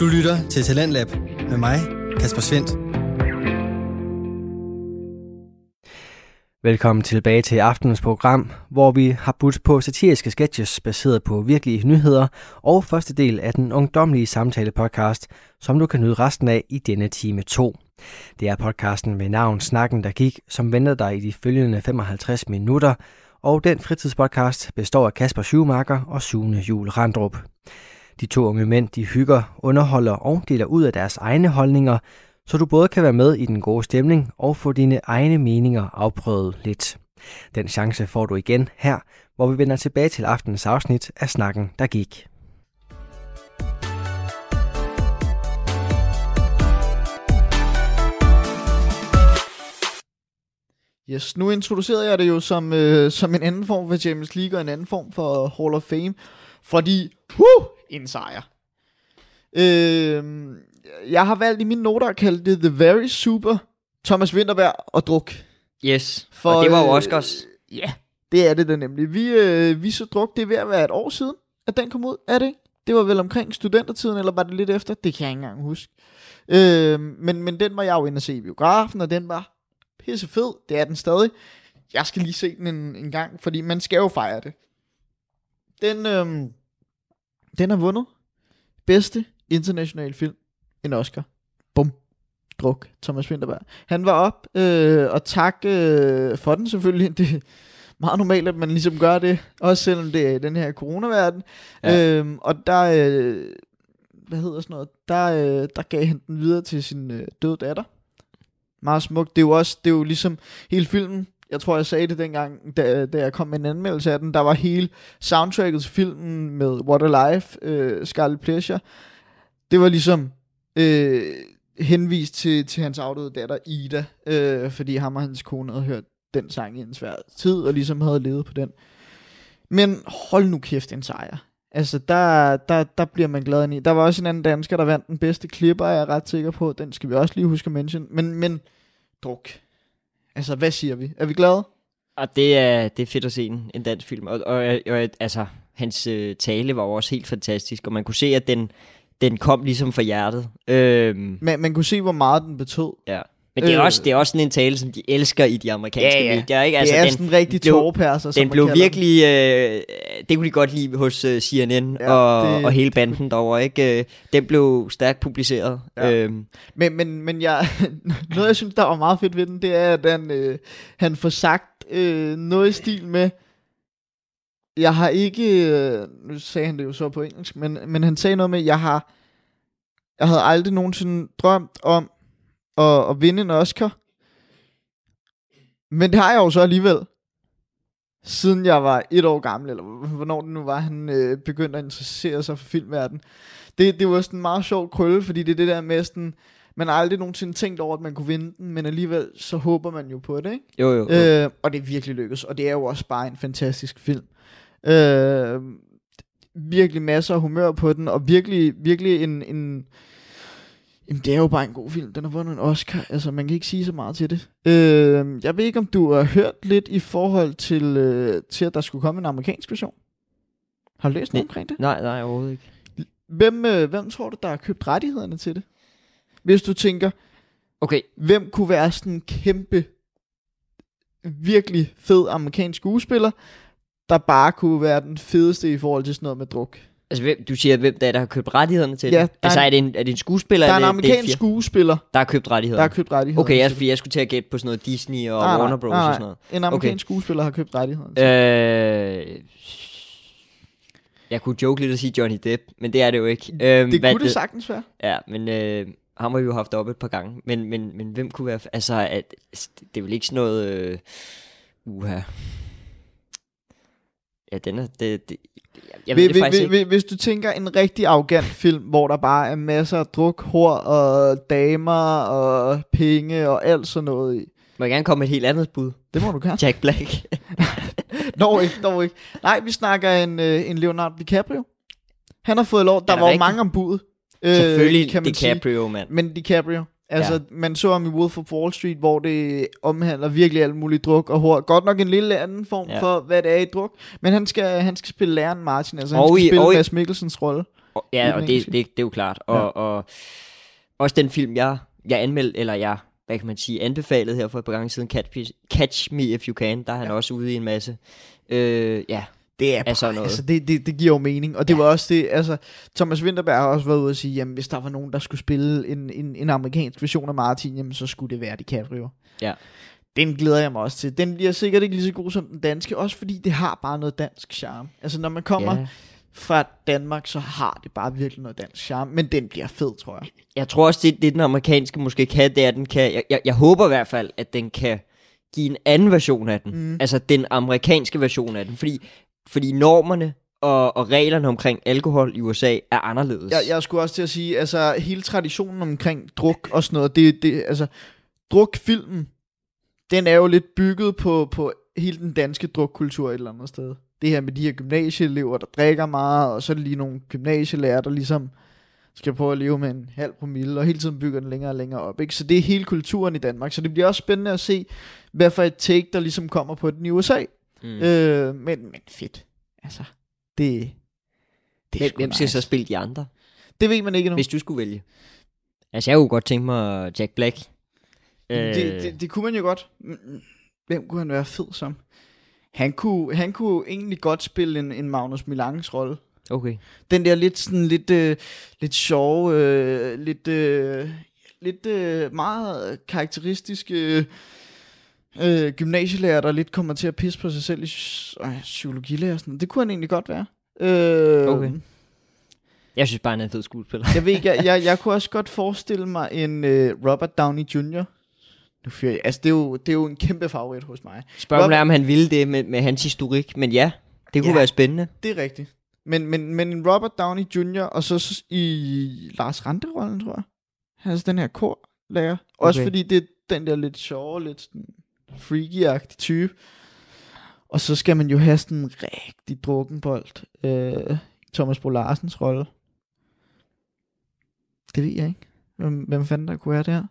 Du lytter til Talentlab med mig, Kasper Svendt. Velkommen tilbage til aftenens program, hvor vi har budt på satiriske sketches baseret på virkelige nyheder og første del af den ungdomlige samtale-podcast, som du kan nyde resten af i denne time 2. Det er podcasten med navn Snakken, der gik, som venter dig i de følgende 55 minutter, og den fritidspodcast består af Kasper Schumacher og Sune Jul Randrup. De to unge mænd, de hygger, underholder og deler ud af deres egne holdninger, så du både kan være med i den gode stemning og få dine egne meninger afprøvet lidt. Den chance får du igen her, hvor vi vender tilbage til aftenens afsnit af Snakken, der gik. Yes, nu introducerede jeg det jo som, øh, som en anden form for Champions League og en anden form for Hall of Fame, fordi, huh, en sejr. Øh, jeg har valgt i mine noter at kalde det The Very Super Thomas Winterberg og Druk. Yes, for, og det var jo øh, Oscars. Ja, det er det da nemlig. Vi, øh, vi så Druk, det er ved at være et år siden, at den kom ud, er det ikke? Det var vel omkring studentertiden, eller var det lidt efter? Det kan jeg ikke engang huske. Øh, men, men den var jeg jo inde at se i biografen, og den var pisse fed. Det er den stadig. Jeg skal lige se den en, en gang, fordi man skal jo fejre det. Den, øhm, den har vundet bedste internationale film. En Oscar. Bum. Druk. Thomas Winterberg. Han var op, øh, og tak øh, for den selvfølgelig. Det er meget normalt, at man ligesom gør det, også selvom det er i den her coronaverden. Ja. Øhm, og der, øh, hvad hedder sådan noget, der, øh, der gav han den videre til sin øh, døde datter. Meget smukt. Det er jo også, det er jo ligesom hele filmen, jeg tror, jeg sagde det dengang, da, da jeg kom med en anmeldelse af den, der var hele soundtracket til filmen med What a Life, øh, Scarlet Pleasure. Det var ligesom øh, henvist til, til hans afdøde datter Ida, øh, fordi ham og hans kone havde hørt den sang i en svær tid, og ligesom havde levet på den. Men hold nu kæft en sejr. Altså, der, der, der bliver man glad ind i. Der var også en anden dansker, der vandt den bedste klipper, jeg er ret sikker på. Den skal vi også lige huske at mention. Men, men druk. Altså, hvad siger vi? Er vi glade? Og det er, det er fedt at se en, en dansk film. Og, og, og altså, hans øh, tale var jo også helt fantastisk, og man kunne se, at den, den kom ligesom fra hjertet. Øhm, Man, man kunne se, hvor meget den betød. ja. Men det er, Øh. også, det er også sådan en tale, som de elsker i de amerikanske Ja, ja. medier. Ikke? Altså, det er den, sådan en rigtig blev- tårepærser, som den blev virkelig, øh, det kunne de godt lide hos øh, CNN Ja, og, det- og hele banden derovre. Ikke? Øh, Den blev stærkt publiceret. Ja. Øhm, Men, men, men jeg, noget, jeg synes, der var meget fedt ved den, det er, at han, øh, han får sagt øh, noget i stil med, jeg har ikke, øh, nu sagde han det jo så på engelsk, men, men han sagde noget med, jeg har, jeg havde aldrig nogensinde drømt om at, at vinde en Oscar. Men det har jeg jo så alligevel. Siden jeg var et år gammel, eller hvornår det nu var, han øh, begyndte at interessere sig for filmverden. Det, det var sådan en meget sjov krølle, fordi det er det der med sådan, man har aldrig nogensinde tænkt over, at man kunne vinde den, men alligevel så håber man jo på det, ikke? jo, jo. jo. Øh, og det er virkelig lykkedes, og det er jo også bare en fantastisk film. Øh, virkelig masser af humør på den, og virkelig, virkelig en, en Jamen, det er jo bare en god film. Den har vundet en Oscar. Altså, man kan ikke sige så meget til det. Øh, jeg ved ikke, om du har hørt lidt i forhold til, øh, til at der skulle komme en amerikansk version. Har du læst noget omkring det? Nej, nej, overhovedet ikke. Hvem, øh, hvem tror du, der har købt rettighederne til det? Hvis du tænker, Okay, hvem kunne være sådan en kæmpe, virkelig fed amerikansk skuespiller, der bare kunne være den fedeste i forhold til sådan noget med druk. Altså hvem, du siger, hvem der, er, der har købt rettighederne til Ja, det? der er Altså er det en, er det en skuespiller? Der er en det- det amerikansk fir- skuespiller, der har købt der rettighederne? har købt rettighederne. Okay, jeg, jeg skulle til at gætte på sådan noget Disney og Nej, Warner Bros. nej, og sådan noget. det. En amerikansk skuespiller har købt rettighederne. Øh, jeg kunne joke lidt og sige Johnny Depp, men det er det jo ikke. Øhm, det hvad kunne det sagtens være. Ja, men øh, ham har vi jo haft op et par gange. Men, men, men hvem kunne være... Altså, at, det er vel ikke sådan noget... Øh, uha. Ja, den er... Det, det, jeg, ved det Hvis- faktisk hvis-. Hvis du tænker en rigtig arrogant film, hvor der bare er masser af druk, hår og damer og penge og alt sådan noget i. Må jeg gerne komme med et helt andet bud? Det må du gerne. Jack Black. Dog ikke, dog ikke. Nej, vi snakker en, øh, en Leonardo DiCaprio. Han har fået lov. Der det var jo mange om budet. Øh, Selvfølgelig kan man. DiCaprio, mand. Men DiCaprio. Altså, ja. man så ham i Wolf of Wall Street, hvor det omhandler virkelig alt muligt druk og hår. Godt nok en lille anden form ja. For, hvad det er i druk. Men han skal, han skal spille læreren Martin. Altså, Og han skal i- spille Mads Mikkelsens rolle. Ja, og det, det, det er jo klart. Og, Ja. og også den film, jeg, jeg anmeldte, eller jeg, hvad kan man sige, anbefalede her for et par gange siden, Catch Me, Catch Me If You Can, der er han ja. også ude i en masse. Øh, ja, Det er af sådan noget. Altså, det, det, det giver jo mening, og det var også det, altså, Thomas Winterberg har også været ude og sige, jamen, hvis der var nogen, der skulle spille en, en, en amerikansk version af Martin, jamen, så skulle det være DiCaprio. Ja. Den glæder jeg mig også til. Den bliver sikkert ikke lige så god som den danske, også fordi det har bare noget dansk charme. Altså, når man kommer ja. fra Danmark, så har det bare virkelig noget dansk charme, men den bliver fed, tror jeg. Jeg tror også, det, det den amerikanske måske kan, det er, at den kan, jeg, jeg, jeg håber i hvert fald, at den kan give en anden version af den. Mm. Altså den amerikanske version af den. Fordi, fordi normerne og, og reglerne omkring alkohol i USA er anderledes. Jeg, jeg skulle også til at sige, altså hele traditionen omkring druk og sådan noget, det, det altså, drukfilmen, den er jo lidt bygget på, på hele den danske drukkultur et eller andet sted. Det her med de her gymnasieelever, der drikker meget, og så er det lige nogle gymnasielærer, der ligesom skal prøve at leve med en halv promille, og hele tiden bygger den længere og længere op. Ikke? Så det er hele kulturen i Danmark, så det bliver også spændende at se, hvad for et take, der ligesom kommer på den i USA mm. Mm. Øh, men, men fedt. Altså, det, det er hvem, skal nice. så spille de andre, Det ved man ikke endnu. hvis du skulle vælge? Altså jeg kunne godt tænke mig Jack Black. Øh. Det, det, det kunne man jo godt. Mm, Hvem kunne han være fed som? Han kunne, han kunne egentlig godt spille en, en Magnus Milanges rolle. Okay. Den der lidt sådan lidt, øh, lidt sjove, øh, lidt, øh, lidt øh, meget karakteristiske øh, øh, gymnasielærer, der lidt kommer til at pisse på sig selv i øh, psykologilærer. og Sådan. Det kunne han egentlig godt være. Øh, Okay. Jeg synes bare, han er en fed skuespiller. Jeg ved ikke, jeg, jeg, jeg kunne også godt forestille mig en øh, Robert Downey Jr. Nu fyrer jeg, altså det er, jo, det er jo en kæmpe favorit hos mig. Spørgsmålet er, om han ville det med, med hans historik. Men ja, det kunne Ja. være spændende. Det er rigtigt. Men, men, men en Robert Downey Jr. og så i Lars Rante-rollen, tror jeg. Altså den her korlærer. Også Okay. fordi det er den der lidt sjove, lidt sådan freaky-agtige type. Og så skal man jo have sådan en rigtig drukkenbold. Øh, Thomas Bo Larsens rolle. Det ved jeg ikke. Hvem, hvem fanden der kunne være det her?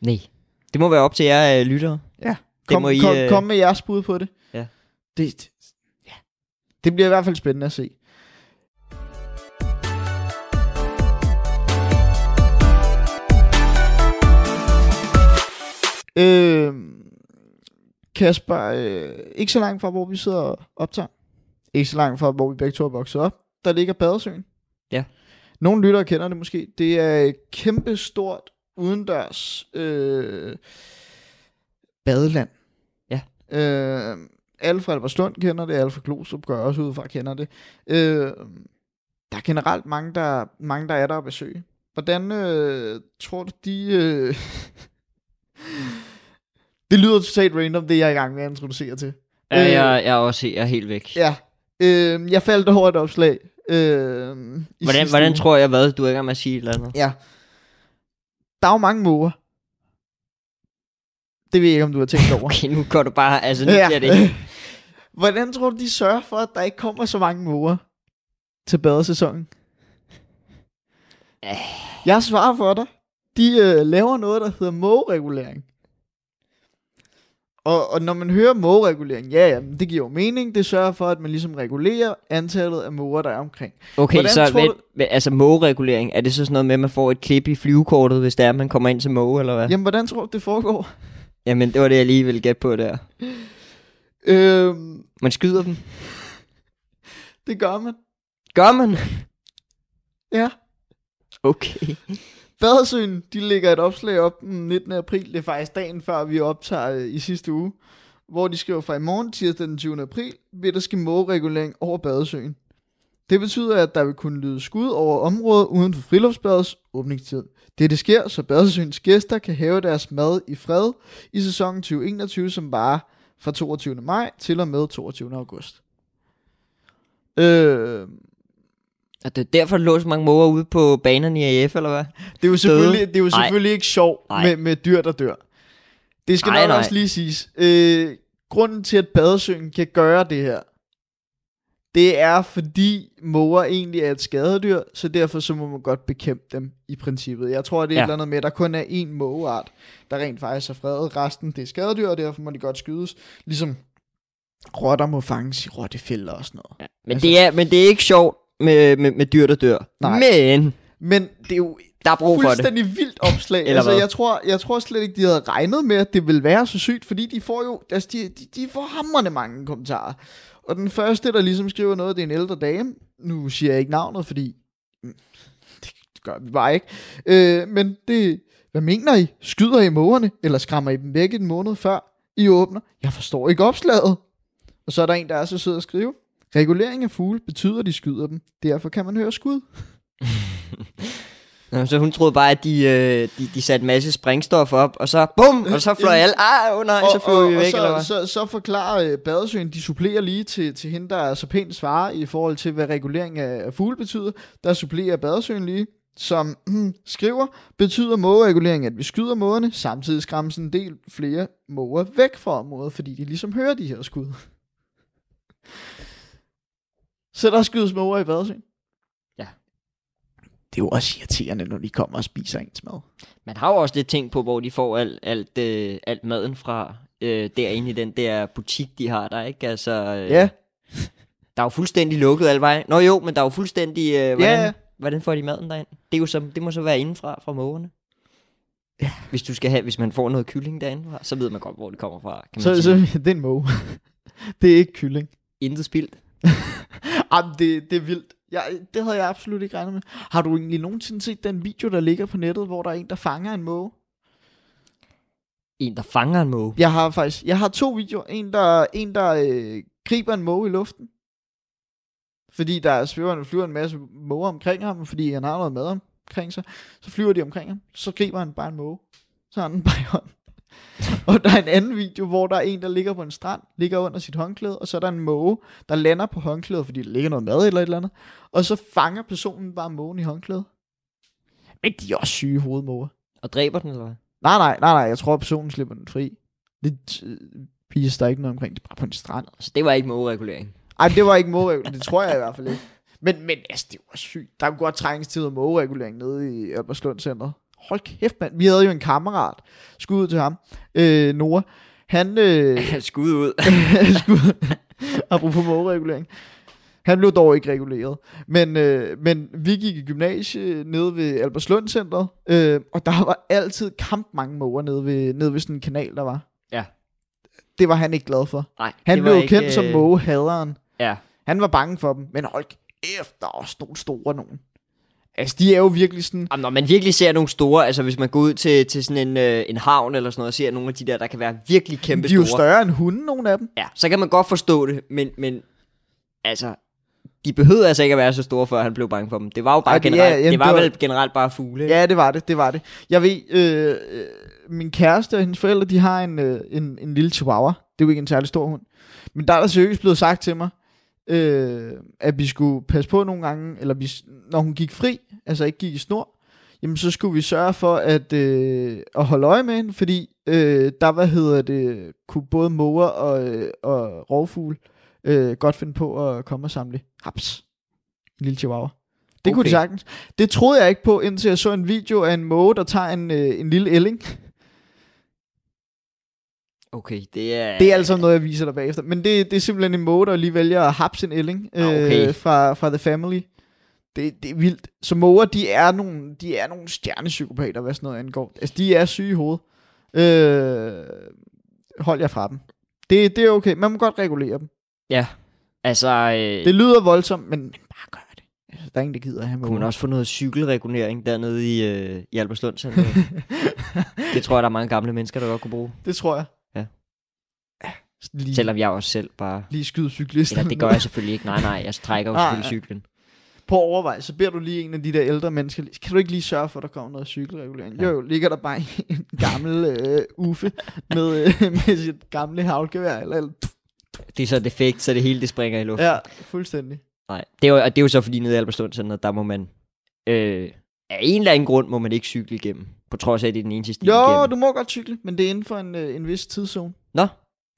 Nej. Det må være op til jer øh, lyttere. Ja. Det Kom, I, kom, øh, kom med jeres bud på det. Ja. Det, det, ja. det bliver i hvert fald spændende at se. Øh, Kasper, øh, ikke så langt fra, hvor vi sidder og optager. Ikke så langt fra, hvor vi begge to er vokset op. Der ligger Badesøen. Ja. Nogle lyttere kender det måske. Det er et kæmpe stort udendørs øh, badeland. Ja. Øh, alle fra Albertslund kender det, alle fra Glostrup jeg også ud fra kender det. Øh, der er generelt mange, der, mange, der er der at besøge. Hvordan øh, tror du, de... Øh, det lyder totalt random, det jeg er i gang med at introducere til. Ja, Øh, jeg, jeg er også jeg er helt væk. Ja. Øh, jeg faldt over et opslag. Øh, Hvordan, hvordan uge. tror jeg, hvad? Du er i gang med at sige et eller andet. Ja. Der er jo mange måger. Det ved jeg ikke, om du har tænkt over. Okay, nu går du bare, altså nu Ja. bliver det Hvordan tror du, de sørger for, at der ikke kommer så mange måger til badesæsonen? Jeg svarer for dig. De øh, laver noget, der hedder mågeregulering. Og, og når man hører mågeregulering, ja, ja, det giver jo mening. Det sørger for, at man ligesom regulerer antallet af måger, der er omkring. Okay, Hvordan så tror du- altså mågeregulering, er det så sådan noget med, at man får et klip i flyvekortet, hvis det er, at man kommer ind til måge, eller hvad? Jamen, hvordan tror du, det foregår? Jamen, det var det, jeg lige ville gætte på der. Øhm, Man skyder dem. det gør man. Gør man? Ja. Okay. Badesøen, de lægger et opslag op den 19. april. Det er faktisk dagen før, vi optager øh, i sidste uge. Hvor de skriver fra i morgen, tirsdag den 20. april, vil der ske mågeregulering over Badesøen. Det betyder, at der vil kunne lyde skud over området uden for friluftsbadets åbningstid. Det, det sker, så Badesøens gæster kan have deres mad i fred i sæsonen 2021, som varer fra 22. maj til og med 22. august. Øh, og det er derfor, der lå så mange måger ude på banerne i AF, eller hvad? Det er jo selvfølgelig, det er jo Nej. selvfølgelig ikke sjovt Nej. med, med dyr, der dør. Det skal Nej, nok nej. også lige siges. Øh, grunden til, at badesøen kan gøre det her, det er fordi måger egentlig er et skadedyr, så derfor så må man godt bekæmpe dem i princippet. Jeg tror, det er. Ja. et eller andet med, at der kun er én mågeart, der rent faktisk er fredet. Resten det er skadedyr, og derfor må de godt skydes. Ligesom rotter må fanges i rottefælder og sådan noget. Ja. Men, Altså- det er, men det er ikke sjovt med, med, med dyr, der dør. Nej. Men Men det er jo der er brug for det. fuldstændig vildt opslag. Eller altså, hvad? jeg tror, jeg tror slet ikke, de havde regnet med, at det ville være så sygt, fordi de får jo, altså, de, de, de får hamrende mange kommentarer. Og den første, der ligesom skriver noget, det er en ældre dame. Nu siger jeg ikke navnet, fordi mm, det gør vi bare ikke. Øh, men det, hvad mener I? Skyder I mågerne, eller skræmmer I dem væk en måned før I åbner? Jeg forstår ikke opslaget. Og så er der en, der er så sød at skrive. Regulering af fugle betyder, at de skyder dem. Derfor kan man høre skud. Nå, så hun troede bare, at de, øh, de, de satte en masse sprængstof op, og så bum, og så fløj alle, ah, oh nej, så flyver vi væk, og eller hvad? så, så, så forklarer øh, Badesøen, de supplerer lige til, til hende, der er så pænt svarer i forhold til, hvad regulering af, af fugle betyder. Der supplerer Badesøen lige, som hmm, skriver, betyder mågeregulering, at vi skyder mågerne, samtidig skræmmes en del flere måger væk fra området, fordi de ligesom hører de her skud. Så der skydes måger i Badesøen. Ja. Det er jo også irriterende, når de kommer og spiser ens mad. Man har jo også lidt tænkt på, hvor de får alt, alt, øh, alt maden fra, øh, derinde i den der butik, de har der, ikke? Altså, øh, Ja, Der er jo fuldstændig lukket alle veje. Nå jo, men der er jo fuldstændig... Øh, hvordan, Ja, ja. hvordan får de maden derind? Det, er jo så, det må så være indenfra, fra mågerne. Ja. Hvis, du skal have, hvis man får noget kylling derinde, så ved man godt, hvor det kommer fra. Kan man så, sige. så det er en måge. det er ikke kylling. Intet spildt. Jamen, det, det er vildt. Jeg, det havde jeg absolut ikke regnet med. Har du egentlig nogensinde set den video, der ligger på nettet, hvor der er en, der fanger en måge? En, der fanger en måge. Jeg har faktisk, jeg har to videoer. En, der, en, der øh, griber en måge i luften. Fordi der svæver, flyver en masse måger omkring ham, fordi han har noget mad omkring sig. Så flyver de omkring ham. Så griber han bare en måge. Så har han den bare i hånden. og der er en anden video, hvor der er en, der ligger på en strand, ligger under sit håndklæde, og så er der en måge, der lander på håndklædet, fordi der ligger noget mad eller et eller andet. Og så fanger personen bare mågen i håndklædet. Men de er også syge hovedmåger. Og dræber den, eller hvad? Nej, nej, nej, nej, jeg tror, at personen slipper den fri. Det øh, viser der ikke noget omkring, det er bare på en strand. Så det var ikke mågeregulering. Ej, det var ikke mågeregulering, det tror jeg i hvert fald ikke. Men, men altså, det var sygt. Der kunne godt trænges til noget mågeregulering nede i Albertslund Center. Hold kæft, mand. Vi havde jo en kammerat, skud ud til ham, øh, Nora. Han, øh, Skud ud. skud, apropos mågeregulering. Han blev dog ikke reguleret. Men, øh, men vi gik i gymnasie nede ved Albertslund Center, øh, og der var altid kamp mange måger nede ved, nede ved sådan en kanal, der var. Ja. Det var han ikke glad for. Nej, Han blev var jo kendt ikke, som øh, mågehaderen. Ja. Han var bange for dem, men hold kæft, der er også nogle store nogen. Altså, de er jo virkelig sådan... Jamen, når man virkelig ser nogle store, altså hvis man går ud til, til sådan en, øh, en havn eller sådan noget, og ser nogle af de der, der kan være virkelig kæmpe de er jo store. større end hunde, nogle af dem. Ja, så kan man godt forstå det, men, men altså, de behøvede altså ikke at være så store, før han blev bange for dem. Det var jo bare ja, generelt, ja, det var det var- vel generelt bare fugle. ikke? Ja, det var det, det var det. Jeg ved, øh, øh, min kæreste og hendes forældre, de har en, øh, en, en lille chihuahua. Det er jo ikke en særlig stor hund. Men der er der seriøst blevet sagt til mig, øh, at vi skulle passe på nogle gange, eller vi, når hun gik fri, altså ikke gik i snor, jamen så skulle vi sørge for at, øh, at holde øje med hende, fordi øh, der, hvad hedder det, kunne både måger og, øh, og rovfugle øh, godt finde på at komme og samle haps. En lille chihuahua. Det okay. kunne de sagtens. Det troede jeg ikke på, indtil jeg så en video af en måge, der tager en, øh, en lille ælling. Okay, det er... Det er altså noget, jeg viser dig bagefter. Men det, det er simpelthen en måge, der lige vælger at hapse en ælling øh, Ah, okay. fra, fra The Family. Det, det er vildt. Så måger, de er nogle, de er nogle stjernepsykopater, hvad sådan noget angår. Altså, de er syge i hovedet. Øh, hold jer fra dem. Det, det er okay. Man må godt regulere dem. Ja, altså... Øh, Det lyder voldsomt, men, men bare gør det. Altså, der er ingen, der gider at have kunne man også få noget cykelregulering dernede i, øh, i Albertslund Center? det tror jeg, der er mange gamle mennesker, der godt kunne bruge. Det tror jeg. Lige, Selvom jeg også selv bare... lige skyde cyklisterne. Eller det gør jeg selvfølgelig ikke. Nej, nej, jeg trækker jo selvfølgelig cyklen. på overvej, så beder du lige en af de der ældre mennesker, kan du ikke lige sørge for, at der kommer noget cykelregulering? Ja. Jo, ligger der bare en gammel øh, uffe med, øh, med sit gamle havlgevær, eller, eller Det er så defekt, så det hele det springer i luften. ja, fuldstændig. Nej, det er, jo, og det er jo så fordi nede i Albertslund Center, der må man... Øh, af en eller anden grund må man ikke cykle igennem. På trods af, at det er den eneste stil Jo, igennem. du må godt cykle, men det er inden for en, øh, en vis tidszone. Nå,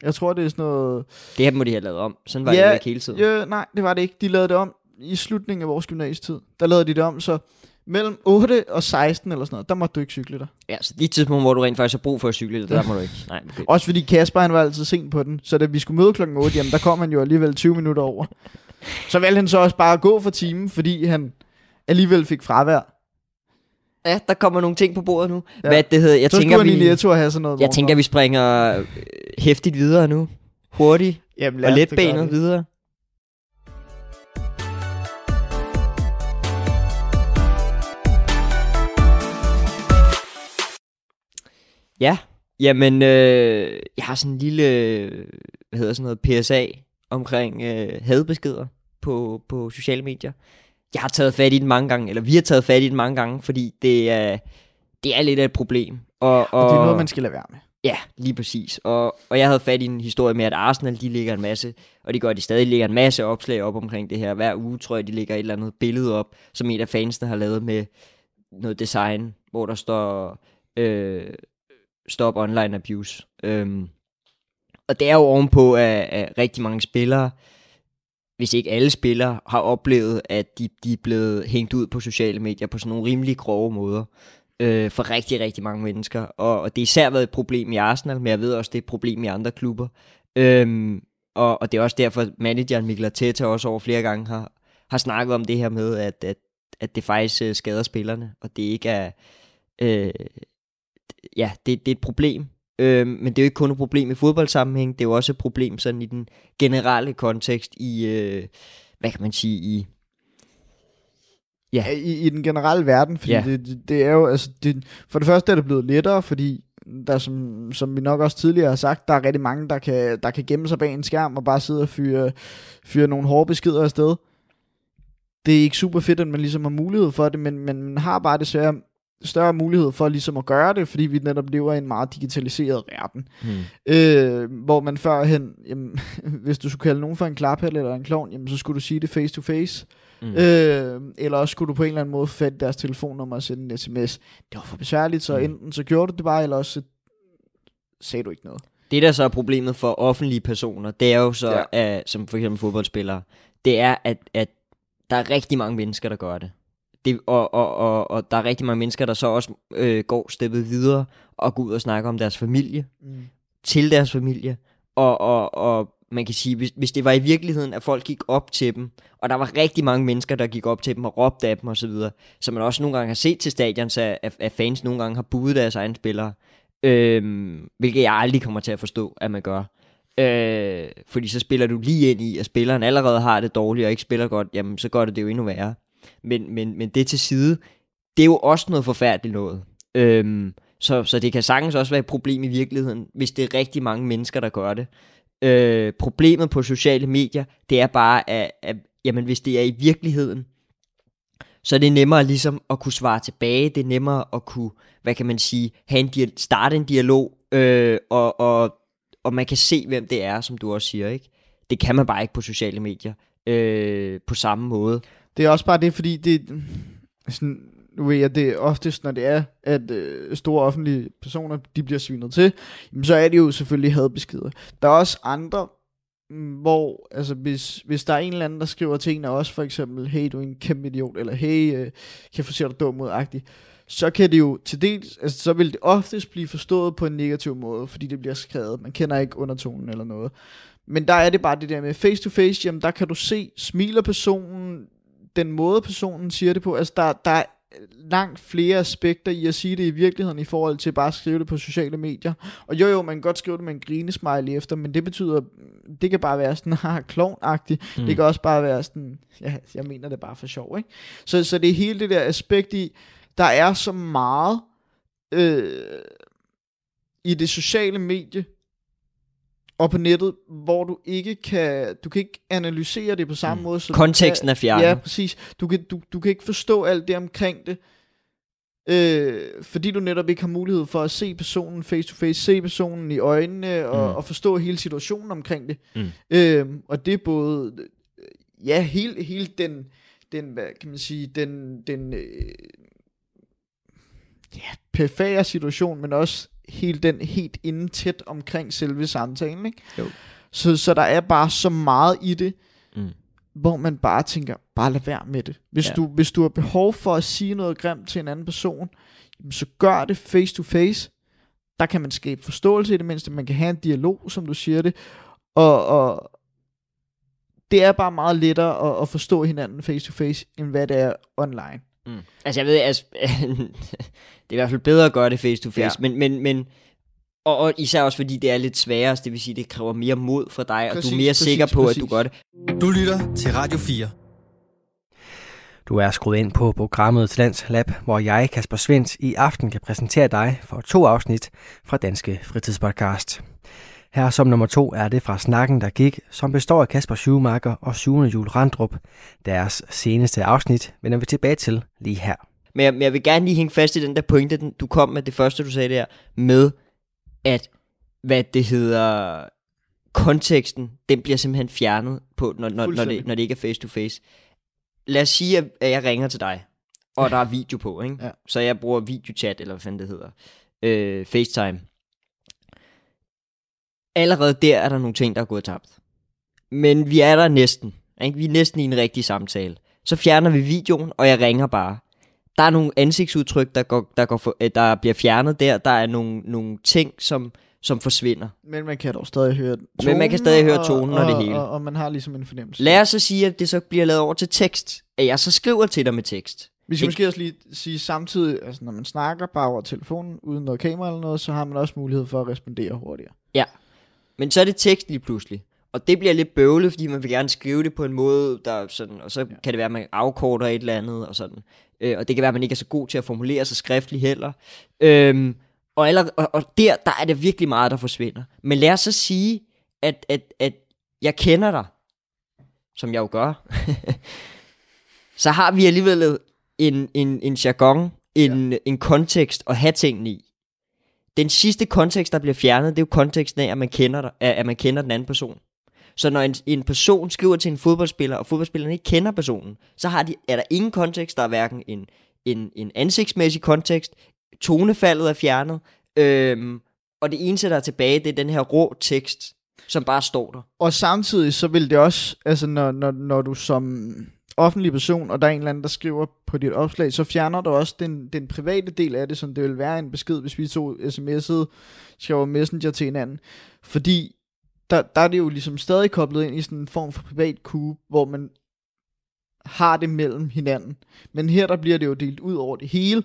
Jeg tror, det er sådan noget... det her må de have lavet om. Sådan var Ja, det ikke hele tiden. Ja, nej, det var det ikke. De lavede det om i slutningen af vores gymnasietid. Der lavede de det om, så mellem 8 og 16 eller sådan noget, der måtte du ikke cykle der. Ja, så de tidspunkter, hvor du rent faktisk har brug for at cykle, det, der må du ikke. Nej, okay. Også fordi Kasper han var altid sent på den, så da vi skulle møde klokken 8, jamen der kom han jo alligevel 20 minutter over. Så valgte han så også bare at gå for timen, fordi han alligevel fik fravær. Ja, der kommer nogle ting på bordet nu. Ja. Hvad det hedder, jeg så tænker, vi, Netto og have sådan noget. jeg tænker, vi springer øh, hæftigt videre nu. Hurtigt Jamen, og da gøre letbanet videre. Ja, jamen, øh, jeg har sådan en lille, hvad hedder sådan noget, PSA omkring øh, hadbeskeder på, på sociale medier. Jeg har taget fat i den mange gange, eller vi har taget fat i den mange gange, fordi det er, det er lidt af et problem. Og, og, Og det er noget, man skal lade være med. Ja, lige præcis. Og, og jeg havde fat i en historie med, at Arsenal, de ligger en masse, og det gør, de stadig ligger en masse opslag op omkring det her. Hver uge, tror jeg, de ligger et eller andet billede op, som en af fansene har lavet med noget design, hvor der står øh, Stop Online Abuse. Øhm, og det er jo ovenpå, at, at rigtig mange spillere, hvis ikke alle spillere, har oplevet, at de, de er blevet hængt ud på sociale medier på sådan nogle rimelig grove måder øh, for rigtig, rigtig mange mennesker. Og, og det har især været et problem i Arsenal, men jeg ved også, det er et problem i andre klubber. Øhm, og, og det er også derfor, at manageren Mikkel Arteta også over flere gange har, har snakket om det her med, at, at, at det faktisk øh, skader spillerne, og det ikke er... Øh, ja, det, det er et problem. Øhm, men det er jo ikke kun et problem i fodboldsammenhæng, det er jo også et problem sådan i den generelle kontekst i, øh, hvad kan man sige, i Ja. I, I den generelle verden, fordi Ja. det, det er jo, altså, det, for det første er det blevet lettere, fordi der som, som vi nok også tidligere har sagt, der er rigtig mange, der kan, der kan gemme sig bag en skærm og bare sidde og fyre, fyre nogle hårde beskeder afsted. Det er ikke super fedt, at man ligesom har mulighed for det, men, men man har bare desværre større mulighed for ligesom at gøre det, fordi vi netop lever i en meget digitaliseret verden. hmm. Øh, hvor man førhen, jamen, hvis du skulle kalde nogen for en klaphat eller en klovn, jamen, så skulle du sige det face to face. Mm. Øh, eller også skulle du på en eller anden måde få fat i deres telefonnummer og sende en sms. Det var for besværligt, så Mm. enten så gjorde du det bare, eller også så sagde du ikke noget. Det, der så er problemet for offentlige personer, det er jo så, ja. at, som for eksempel fodboldspillere, det er, at, at der er rigtig mange mennesker, der gør det. Det og, og, og, og der er rigtig mange mennesker, der så også øh, går steppet videre og går ud og snakker om deres familie, Mm. til deres familie. Og, og, og man kan sige, hvis, hvis det var i virkeligheden, at folk gik op til dem, og der var rigtig mange mennesker, der gik op til dem og råbte af dem osv., så man også nogle gange har set til stadion, så at, at fans nogle gange har budet deres egne spillere, øhm, hvilket jeg aldrig kommer til at forstå, at man gør. Øh, fordi så spiller du lige ind i, at spilleren allerede har det dårligt og ikke spiller godt, jamen så gør det det jo endnu værre. Men, men, men det til side, det er jo også noget forfærdeligt noget. Øhm, så, så det kan sagtens også være et problem i virkeligheden, hvis det er rigtig mange mennesker, der gør det. Øh, problemet på sociale medier, det er bare, at, at jamen, hvis det er i virkeligheden, så er det nemmere ligesom at kunne svare tilbage, det er nemmere at kunne, hvad kan man sige, have en dia- starte en dialog, øh, og, og, og man kan se, hvem det er, som du også siger, ikke? Det kan man bare ikke på sociale medier, øh, på samme måde. Det er også bare det, fordi det sådan, nu ved jeg, det er oftest, når det er, at øh, store offentlige personer, de bliver svinet til, jamen, så er det jo selvfølgelig hadbeskeder. Der er også andre, mm, hvor, altså hvis, hvis der er en eller anden, der skriver til en af os, for eksempel, hey, du er en kæmpe idiot, eller hey, øh, kan jeg få dig dum ud, agtigt, så kan det jo til dels, altså så vil det oftest blive forstået på en negativ måde, fordi det bliver skrevet. Man kender ikke undertonen eller noget. Men der er det bare det der med face to face, jamen der kan du se, smiler personen, den måde personen siger det på, altså der, der er langt flere aspekter i at sige det i virkeligheden i forhold til bare at skrive det på sociale medier. Og jo jo, man kan godt skrive det med en grinesmiley efter, men det betyder, det kan bare være sådan, haha, klovnagtigt. Mm. Det kan også bare være sådan, ja, jeg mener det bare for sjov, ikke? Så, så det er hele det der aspekt i, der er så meget øh, i det sociale medie og på nettet, hvor du ikke kan, du kan ikke analysere det på samme Mm. måde. Så Konteksten kan, er fjernet. Ja, præcis. Du kan, du, du kan ikke forstå alt det omkring det, øh, fordi du netop ikke har mulighed for at se personen face to face, se personen i øjnene og, Mm. og forstå hele situationen omkring det. Mm. Øh, og det er både, ja, hele, hele den, den, hvad kan man sige, den, den øh, ja, perfære situation, men også hele den helt inden tæt omkring selve samtalen, ikke? Jo. Så, så der er bare så meget i det, Mm. hvor man bare tænker, bare lad være med det. Hvis, Ja. du, hvis du har behov for at sige noget grimt til en anden person, så gør det face to face. Der kan man skabe forståelse i det mindste, man kan have en dialog, som du siger det, og, og det er bare meget lettere at, at forstå hinanden face to face, end hvad det er online. Mm. Altså jeg ved, altså, det er i hvert fald bedre at gøre det face to face, Ja. men, men, men og, og især også fordi det er lidt sværere, det vil sige, det kræver mere mod for dig, og du Præcis, er mere præcis, sikker på, præcis. at du gør det. Du lytter til Radio 4. Du er skruet ind på programmet Talents Lab, hvor jeg, Kasper Svendt, i aften kan præsentere dig for to afsnit fra Danske Fritidspodcast. Her som nummer to er det fra Snakken, der gik, som består af Kasper Schumacher og Sune Jul Randrup. Deres seneste afsnit vender vi tilbage til lige her. Men jeg, men jeg vil gerne lige hænge fast i den der pointe, den, du kom med, det første du sagde der, med at, hvad det hedder, konteksten, den bliver simpelthen fjernet på, når, når, når, det, når det ikke er face to face. Lad os sige, at at jeg ringer til dig, og der er video på, ikke? Ja. Så jeg bruger videochat, eller hvad fanden det hedder, øh, FaceTime. Allerede der er der nogle ting, der er gået tabt. Men vi er der næsten. Ikke? Vi er næsten i en rigtig samtale. Så fjerner vi videoen, og jeg ringer bare. Der er nogle ansigtsudtryk, der, går, der, går for, øh, der bliver fjernet der. Der er nogle, nogle ting, som, som forsvinder. Men man kan dog stadig høre tonen, Men man kan stadig høre tonen og og, det hele. Og, og, man har ligesom en fornemmelse. Lad os så sige, at det så bliver lavet over til tekst. At jeg så skriver til dig med tekst. Vi skal måske også lige sige samtidig, altså når man snakker bare over telefonen, uden noget kamera eller noget, så har man også mulighed for at respondere hurtigere. Men så er det tekst lige pludselig. Og det bliver lidt bøvlet, fordi man vil gerne skrive det på en måde, der sådan, og så ja. kan det være, at man afkorter et eller andet, og sådan. Øh, og det kan være, at man ikke er så god til at formulere sig skriftligt heller. Øhm, og, allerede, og, og der, der er det virkelig meget, der forsvinder. Men lad os så sige, at, at, at jeg kender dig, som jeg jo gør. så har vi alligevel en, en, en jargon, en, ja. en kontekst at have tingene i. Den sidste kontekst, der bliver fjernet, det er jo konteksten af, at man kender, at at man kender den anden person. Så når en, en person skriver til en fodboldspiller, og fodboldspilleren ikke kender personen, så har de, er der ingen kontekst. Der er hverken en, en, en ansigtsmæssig kontekst, tonefaldet er fjernet, øhm, og det eneste, der er tilbage, det er den her rå tekst, som bare står der. Og samtidig så vil det også, altså når, når, når du som offentlig person, og der er en eller anden, der skriver på dit opslag, så fjerner du også den, den private del af det, som det vil være en besked, hvis vi to sms'ede, skriver messenger til hinanden. Fordi der, der er det jo ligesom stadig koblet ind i sådan en form for privat kube, hvor man har det mellem hinanden. Men her der bliver det jo delt ud over det hele.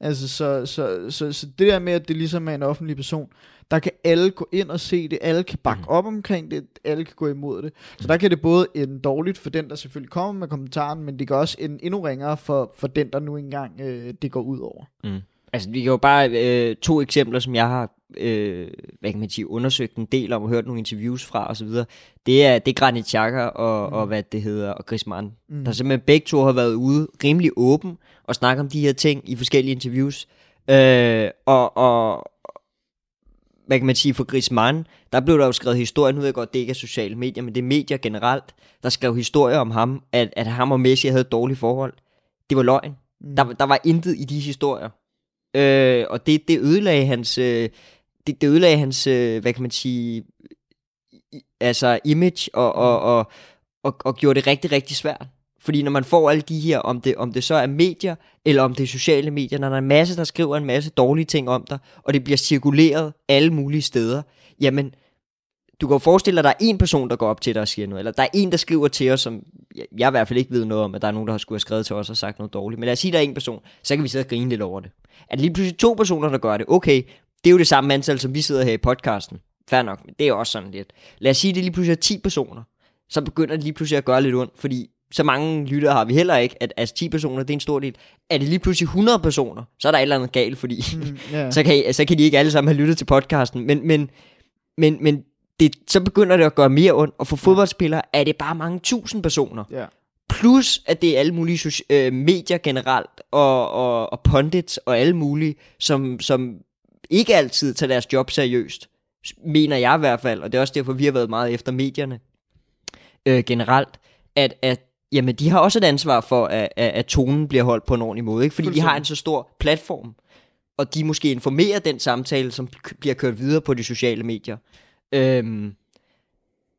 Altså, så, så, så, så det der med, at det ligesom er en offentlig person, der kan alle gå ind og se det, alle kan bakke op omkring det, alle kan gå imod det. Så der kan det både ende dårligt for den, der selvfølgelig kommer med kommentaren, men det kan også ende endnu ringere for, for den, der nu engang øh, det går ud over. Mm. Altså, vi kan jo bare øh, to eksempler, som jeg har øh, hvad kan man sige, undersøgt en del om og hørt nogle interviews fra osv. Det er, det er Granit Xhaka og, mm. og hvad det hedder, og Griezmann. Mm. Der simpelthen begge to har været ude rimelig åben og snakke om de her ting i forskellige interviews. Øh, og, og, hvad kan man sige, for Griezmann, der blev der jo skrevet historier, nu ved jeg godt, det ikke er sociale medier, men det er medier generelt, der skrev historier om ham, at, at ham og Messi havde et dårligt forhold. Det var løgn. Mm. Der, der var intet i de historier. Øh, og det, det ødelagde hans, øh, det, det ødelagde hans, øh, hvad kan man sige, i- altså image, og, og, og, og, og gjorde det rigtig, rigtig svært. Fordi når man får alle de her, om det, om det så er medier, eller om det er sociale medier, når der er en masse, der skriver en masse dårlige ting om dig, og det bliver cirkuleret alle mulige steder, jamen, du kan jo forestille dig, at der er en person, der går op til dig og siger noget, eller der er en, der skriver til os, som jeg, jeg i hvert fald ikke ved noget om, at der er nogen, der har skulle have skrevet til os og sagt noget dårligt. Men lad os sige, at der er en person, så kan vi sidde og grine lidt over det. At lige pludselig to personer, der gør det? Okay, det er jo det samme antal, som vi sidder her i podcasten. Fair nok, men det er også sådan lidt. Lad os sige, at det lige pludselig er 10 personer. Så begynder det lige pludselig at gøre lidt ondt, fordi så mange lyttere har vi heller ikke, at altså 10 personer, det er en stor del. Er det lige pludselig 100 personer, så er der et eller andet galt, fordi Mm, ja. så, kan, I- så kan de ikke alle sammen have lyttet til podcasten. Men, men, men, men det, så begynder det at gøre mere ondt, og for fodboldspillere er det bare mange tusind personer. ja. Plus at det er alle mulige soci- øh, medier generelt, og, og, og pundits og alle mulige, som, som ikke altid tager deres job seriøst. Mener jeg i hvert fald, og det er også derfor, vi har været meget efter medierne øh, generelt, at, at jamen, de har også et ansvar for, at, at, at tonen bliver holdt på en ordentlig måde, ikke? fordi de har en så stor platform, og de måske informerer den samtale, som bliver kørt videre på de sociale medier. Øhm,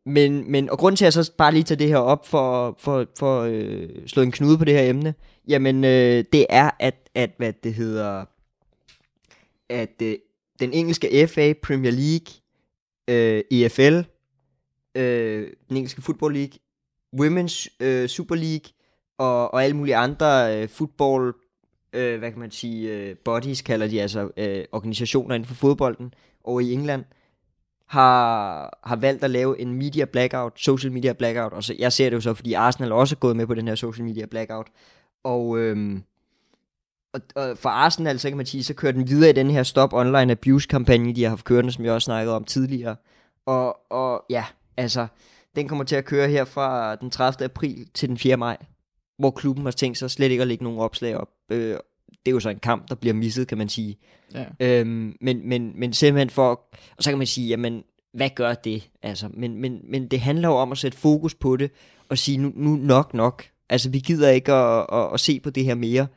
men, men, og grunden til, at jeg så bare lige tager det her op for, for, for øh, slå en knude på det her emne, jamen øh, det er, at, at hvad det hedder, at øh, den engelske FA, Premier League, øh, EFL, øh, den engelske Football League, Women's øh, Super League og, og alle mulige andre øh, football, øh, hvad kan man sige, øh, bodies kalder de altså, øh, organisationer inden for fodbolden over i England, har, har valgt at lave en media blackout, social media blackout, og så, jeg ser det jo så, fordi Arsenal også er gået med på den her social media blackout, og, øhm, og, og for Arsenal, så kan man sige, så kører den videre i den her Stop Online Abuse kampagne, de har haft kørende, som jeg også snakkede om tidligere, og, og ja, altså, den kommer til at køre her fra den 30. april til den 4. maj, hvor klubben har tænkt sig slet ikke at lægge nogen opslag op. Øh, det er jo så en kamp, der bliver misset, kan man sige. Ja. Øhm, men, men, men simpelthen for, og så kan man sige, jamen, hvad gør det? Altså, men, men, men det handler jo om at sætte fokus på det, og sige, nu, nu nok nok. Altså, vi gider ikke at, at, at se på det her mere.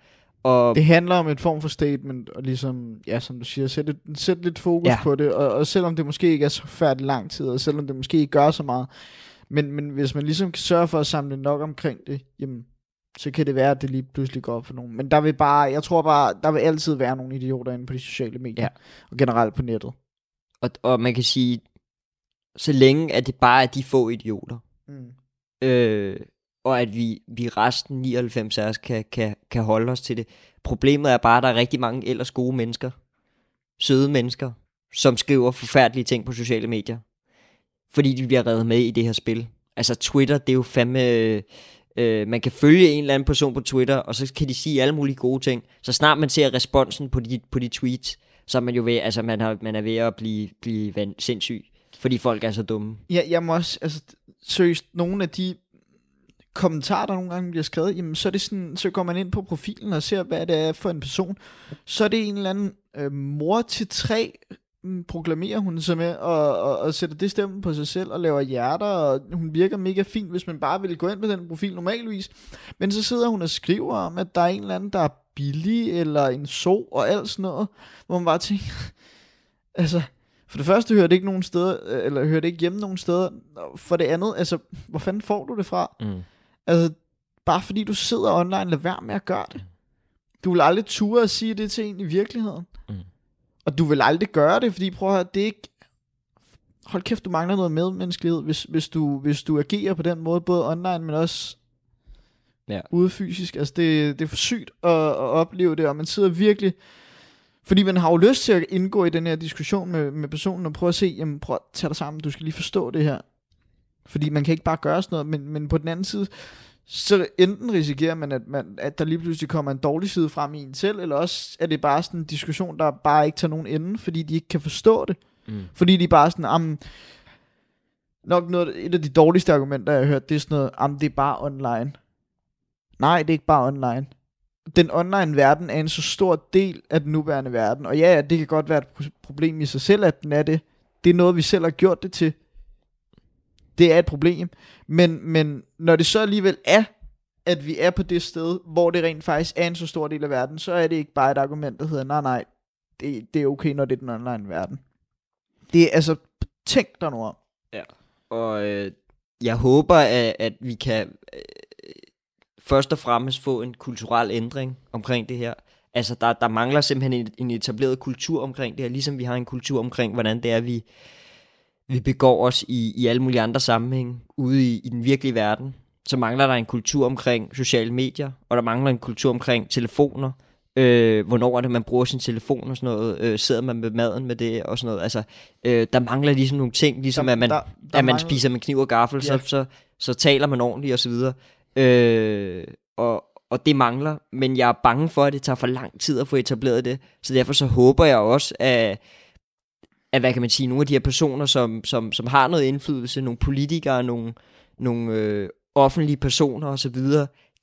Og, Det handler om et form for statement, og ligesom, ja, som du siger, sætte, sætte lidt fokus ja. på det, og, og selvom det måske ikke er så færdigt lang tid, og selvom det måske ikke gør så meget, men, men hvis man ligesom kan sørge for at samle nok omkring det, jamen, så kan det være, at det lige pludselig går op for nogen. Men der vil bare, jeg tror bare, der vil altid være nogle idioter inde på de sociale medier, Ja. og generelt på nettet. og, og man kan sige, så længe at det bare er de få idioter, Mm. øh, og at vi, vi resten 99 af os kan, kan, kan holde os til det. Problemet er bare, at der er rigtig mange ellers gode mennesker, søde mennesker, som skriver forfærdelige ting på sociale medier, fordi de bliver reddet med i det her spil. Altså Twitter, det er jo fandme... Øh, øh, man kan følge en eller anden person på Twitter, og så kan de sige alle mulige gode ting. Så snart man ser responsen på de, på de tweets, så er man jo ved, altså man, har, man er ved at blive, blive sindssyg, fordi folk er så dumme. Ja, jeg må også, altså, seriøst, nogle af de kommentarer, der nogle gange bliver skrevet, jamen, så, er det sådan, så går man ind på profilen og ser, hvad det er for en person. Så er det en eller anden øh, mor til tre, mm, proklamerer hun sig med, og, og, og sætter det stemme på sig selv, og laver hjerter, og hun virker mega fin, hvis man bare ville gå ind på den profil normalvis. Men så sidder hun og skriver om, at der er en eller anden, der er billig, eller en so, og alt sådan noget, hvor man bare tænker, altså, for det første hører det ikke nogen steder, øh, eller hører det ikke hjemme nogen steder. Og For det andet, altså, hvor fanden får du det fra? Mm. Altså, bare fordi du sidder online, lad være med at gøre det. Du vil aldrig ture at sige det til en i virkeligheden. Mm. Og du vil aldrig gøre det, fordi prøv at høre, det er ikke... Hold kæft, du mangler noget medmenneskelighed, hvis, hvis, du, hvis du agerer på den måde, både online, men også Ja. ude fysisk. Altså, det, det er for sygt at, at opleve det, og man sidder virkelig... Fordi man har jo lyst til at indgå i den her diskussion med, med personen, og prøve at se, jamen prøv at tage dig sammen, du skal lige forstå det her. Fordi man kan ikke bare gøre sådan noget, men, men på den anden side, så enten risikerer man at, man, at der lige pludselig kommer en dårlig side frem i en selv, eller også er det bare sådan en diskussion, der bare ikke tager nogen ende, fordi de ikke kan forstå det. Mm. Fordi de bare sådan, am, nok noget, et af de dårligste argumenter, jeg har hørt, det er sådan noget, am, det er bare online. Nej, det er ikke bare online. Den online verden er en så stor del af den nuværende verden, og ja, det kan godt være et pro- problem i sig selv, at den er det. Det er noget, vi selv har gjort det til. Det er et problem. Men, men når det så alligevel er, at vi er på det sted, hvor det rent faktisk er en så stor del af verden, så er det ikke bare et argument, der hedder, nej, nej, det, det er okay, når det er den online verden. Det er altså, tænk dig nu om. Ja, Og øh, jeg håber, at, at vi kan øh, først og fremmest få en kulturel ændring omkring det her. Altså, der, der mangler simpelthen en, en etableret kultur omkring det her, ligesom vi har en kultur omkring, hvordan det er, vi, vi begår os i, i alle mulige andre sammenhænge ude i, i den virkelige verden. Så mangler der en kultur omkring sociale medier, og der mangler en kultur omkring telefoner. Øh, hvornår er det, man bruger sin telefon og sådan noget? Øh, sidder man med maden med det og sådan noget? Altså, øh, der mangler ligesom nogle ting, ligesom Der- at man, der- der at man mangler- spiser med kniv og gaffel, Ja. så, så, så taler man ordentligt og så videre. Øh, og, og det mangler, men jeg er bange for, at det tager for lang tid at få etableret det. Så derfor så håber jeg også, at, at hvad kan man sige, nogle af de her personer, som, som, som har noget indflydelse, nogle politikere, nogle, nogle øh, offentlige personer osv.,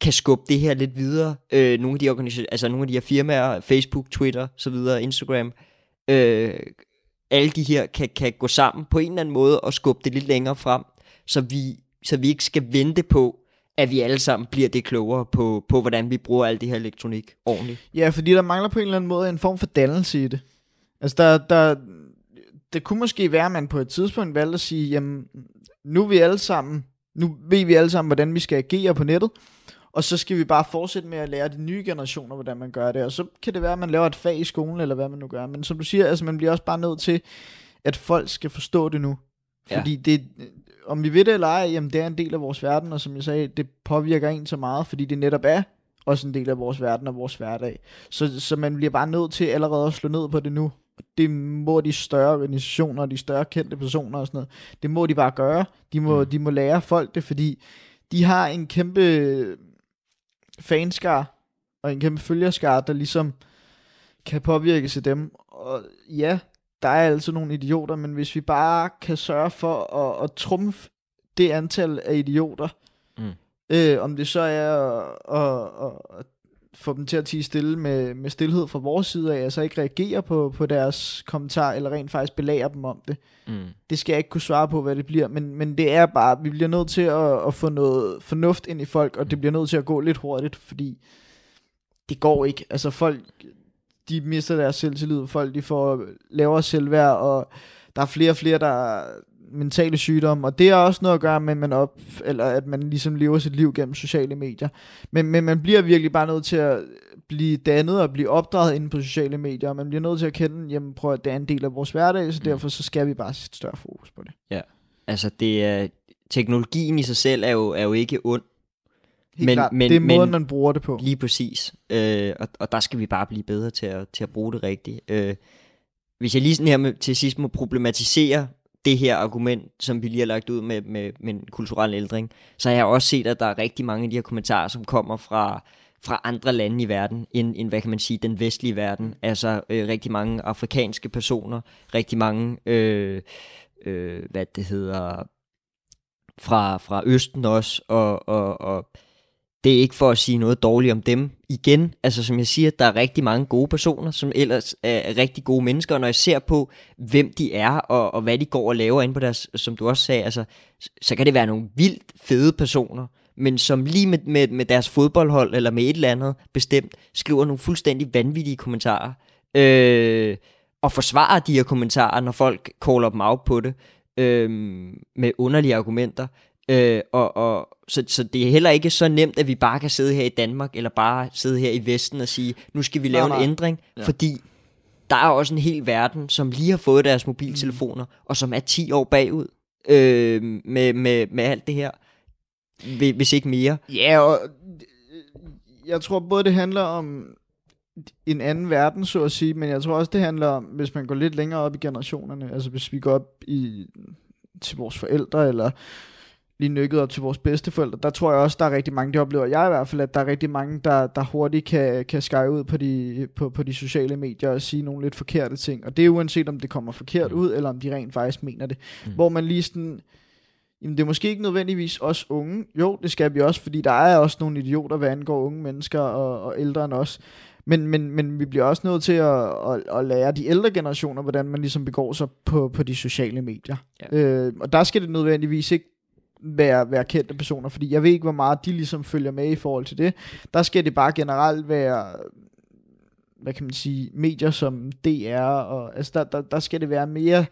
kan skubbe det her lidt videre. Øh, nogle, af de organisa- altså nogle af de her firmaer, Facebook, Twitter, så videre, Instagram, øh, alle de her kan, kan gå sammen på en eller anden måde og skubbe det lidt længere frem, så vi, så vi ikke skal vente på, at vi alle sammen bliver det klogere på, på hvordan vi bruger alt det her elektronik ordentligt. Ja, fordi der mangler på en eller anden måde en form for dannelse i det. Altså, der, der, det kunne måske være, at man på et tidspunkt valgte at sige, jamen, nu er vi alle sammen, nu ved vi alle sammen, hvordan vi skal agere på nettet, og så skal vi bare fortsætte med at lære de nye generationer, hvordan man gør det, og så kan det være, at man laver et fag i skolen, eller hvad man nu gør, men som du siger, altså, man bliver også bare nødt til, at folk skal forstå det nu, Ja. Fordi det, om vi ved det eller ej, jamen det er en del af vores verden, og som jeg sagde, det påvirker en så meget, fordi det netop er også en del af vores verden og vores hverdag. Så, så man bliver bare nødt til allerede at slå ned på det nu. Det må de større organisationer og de større kendte personer og sådan noget, det må de bare gøre. De må, Mm. de må lære folk det, fordi de har en kæmpe fanskar og en kæmpe følgerskar, der ligesom kan påvirke sig dem. Og ja, der er altså nogle idioter, men hvis vi bare kan sørge for at, at trumfe det antal af idioter, Mm. øh, om det så er at, at, at få dem til at tige stille med, med stillhed fra vores side af, altså ikke reagere på, på deres kommentar, eller rent faktisk belære dem om det. Mm. Det skal jeg ikke kunne svare på, hvad det bliver, men, men det er bare, vi bliver nødt til at, at få noget fornuft ind i folk, og det bliver nødt til at gå lidt hurtigt, fordi det går ikke. Altså folk, de mister deres selvtillid, folk de får lavere selvværd, og der er flere og flere, der mentale sygdomme, og det har også noget at gøre med, at man, op, eller at man ligesom lever sit liv gennem sociale medier. Men, men man bliver virkelig bare nødt til at blive dannet og blive opdraget inde på sociale medier, og man bliver nødt til at kende, jamen prøv at det er en del af vores hverdag, så Mm. derfor så skal vi bare sætte større fokus på det. Altså, det er, teknologien i sig selv er jo, er jo ikke ond, Helt Men- klart. men- det er måden, men- man bruger det på. Lige præcis. Øh, og, og der skal vi bare blive bedre til at, til at bruge det rigtigt. Øh, hvis jeg lige sådan her med, til sidst må problematisere det her argument, som vi lige har lagt ud med, med, med en kulturel ældring, så har jeg også set, at der er rigtig mange af de her kommentarer, som kommer fra, fra andre lande i verden, end, end hvad kan man sige, den vestlige verden. Altså øh, rigtig mange afrikanske personer, rigtig mange, øh, øh, hvad det hedder, fra, fra Østen også, og, og, og det er ikke for at sige noget dårligt om dem. Igen, altså som jeg siger, der er rigtig mange gode personer, som ellers er rigtig gode mennesker, og når jeg ser på, hvem de er, og, og hvad de går og laver inde på deres, som du også sagde, altså, så kan det være nogle vildt fede personer, men som lige med, med, med deres fodboldhold, eller med et eller andet bestemt, skriver nogle fuldstændig vanvittige kommentarer, øh, og forsvarer de her kommentarer, når folk caller dem out på det, øh, med underlige argumenter. Øh, og, og, så, så det er heller ikke så nemt, at vi bare kan sidde her i Danmark, eller bare sidde her i Vesten og sige, nu skal vi lave Nej, en nej. ændring, Ja. fordi der er også en hel verden, som lige har fået deres mobiltelefoner, mm. og som er 10 år bagud øh, med, med, med alt det her, Hvi- hvis ikke mere. Ja, og jeg tror både det handler om en anden verden, så at sige, men jeg tror også det handler om, hvis man går lidt længere op i generationerne, altså hvis vi går op i, til vores forældre, eller lige nykket op til vores bedsteforældre, der tror jeg også, der er rigtig mange, det oplever jeg i hvert fald, at der er rigtig mange, der, der hurtigt kan, kan skære ud på de, på, på de sociale medier og sige nogle lidt forkerte ting. Og det er uanset, om det kommer forkert ud, eller om de rent faktisk mener det. Mm. Mm. Hvor man lige sådan, Jamen det er måske ikke nødvendigvis os unge. Jo, det skal vi også, fordi der er også nogle idioter, hvad angår unge mennesker og, og ældre end os. Men, men, men vi bliver også nødt til at, at, at lære de ældre generationer, hvordan man ligesom begår sig på, på de sociale medier. Ja. Øh, og der skal det nødvendigvis ikke være, være kendte personer, fordi jeg ved ikke, hvor meget de ligesom følger med i forhold til det. Der skal det bare generelt være, hvad kan man sige, medier som DR, og altså der, der, der skal det være mere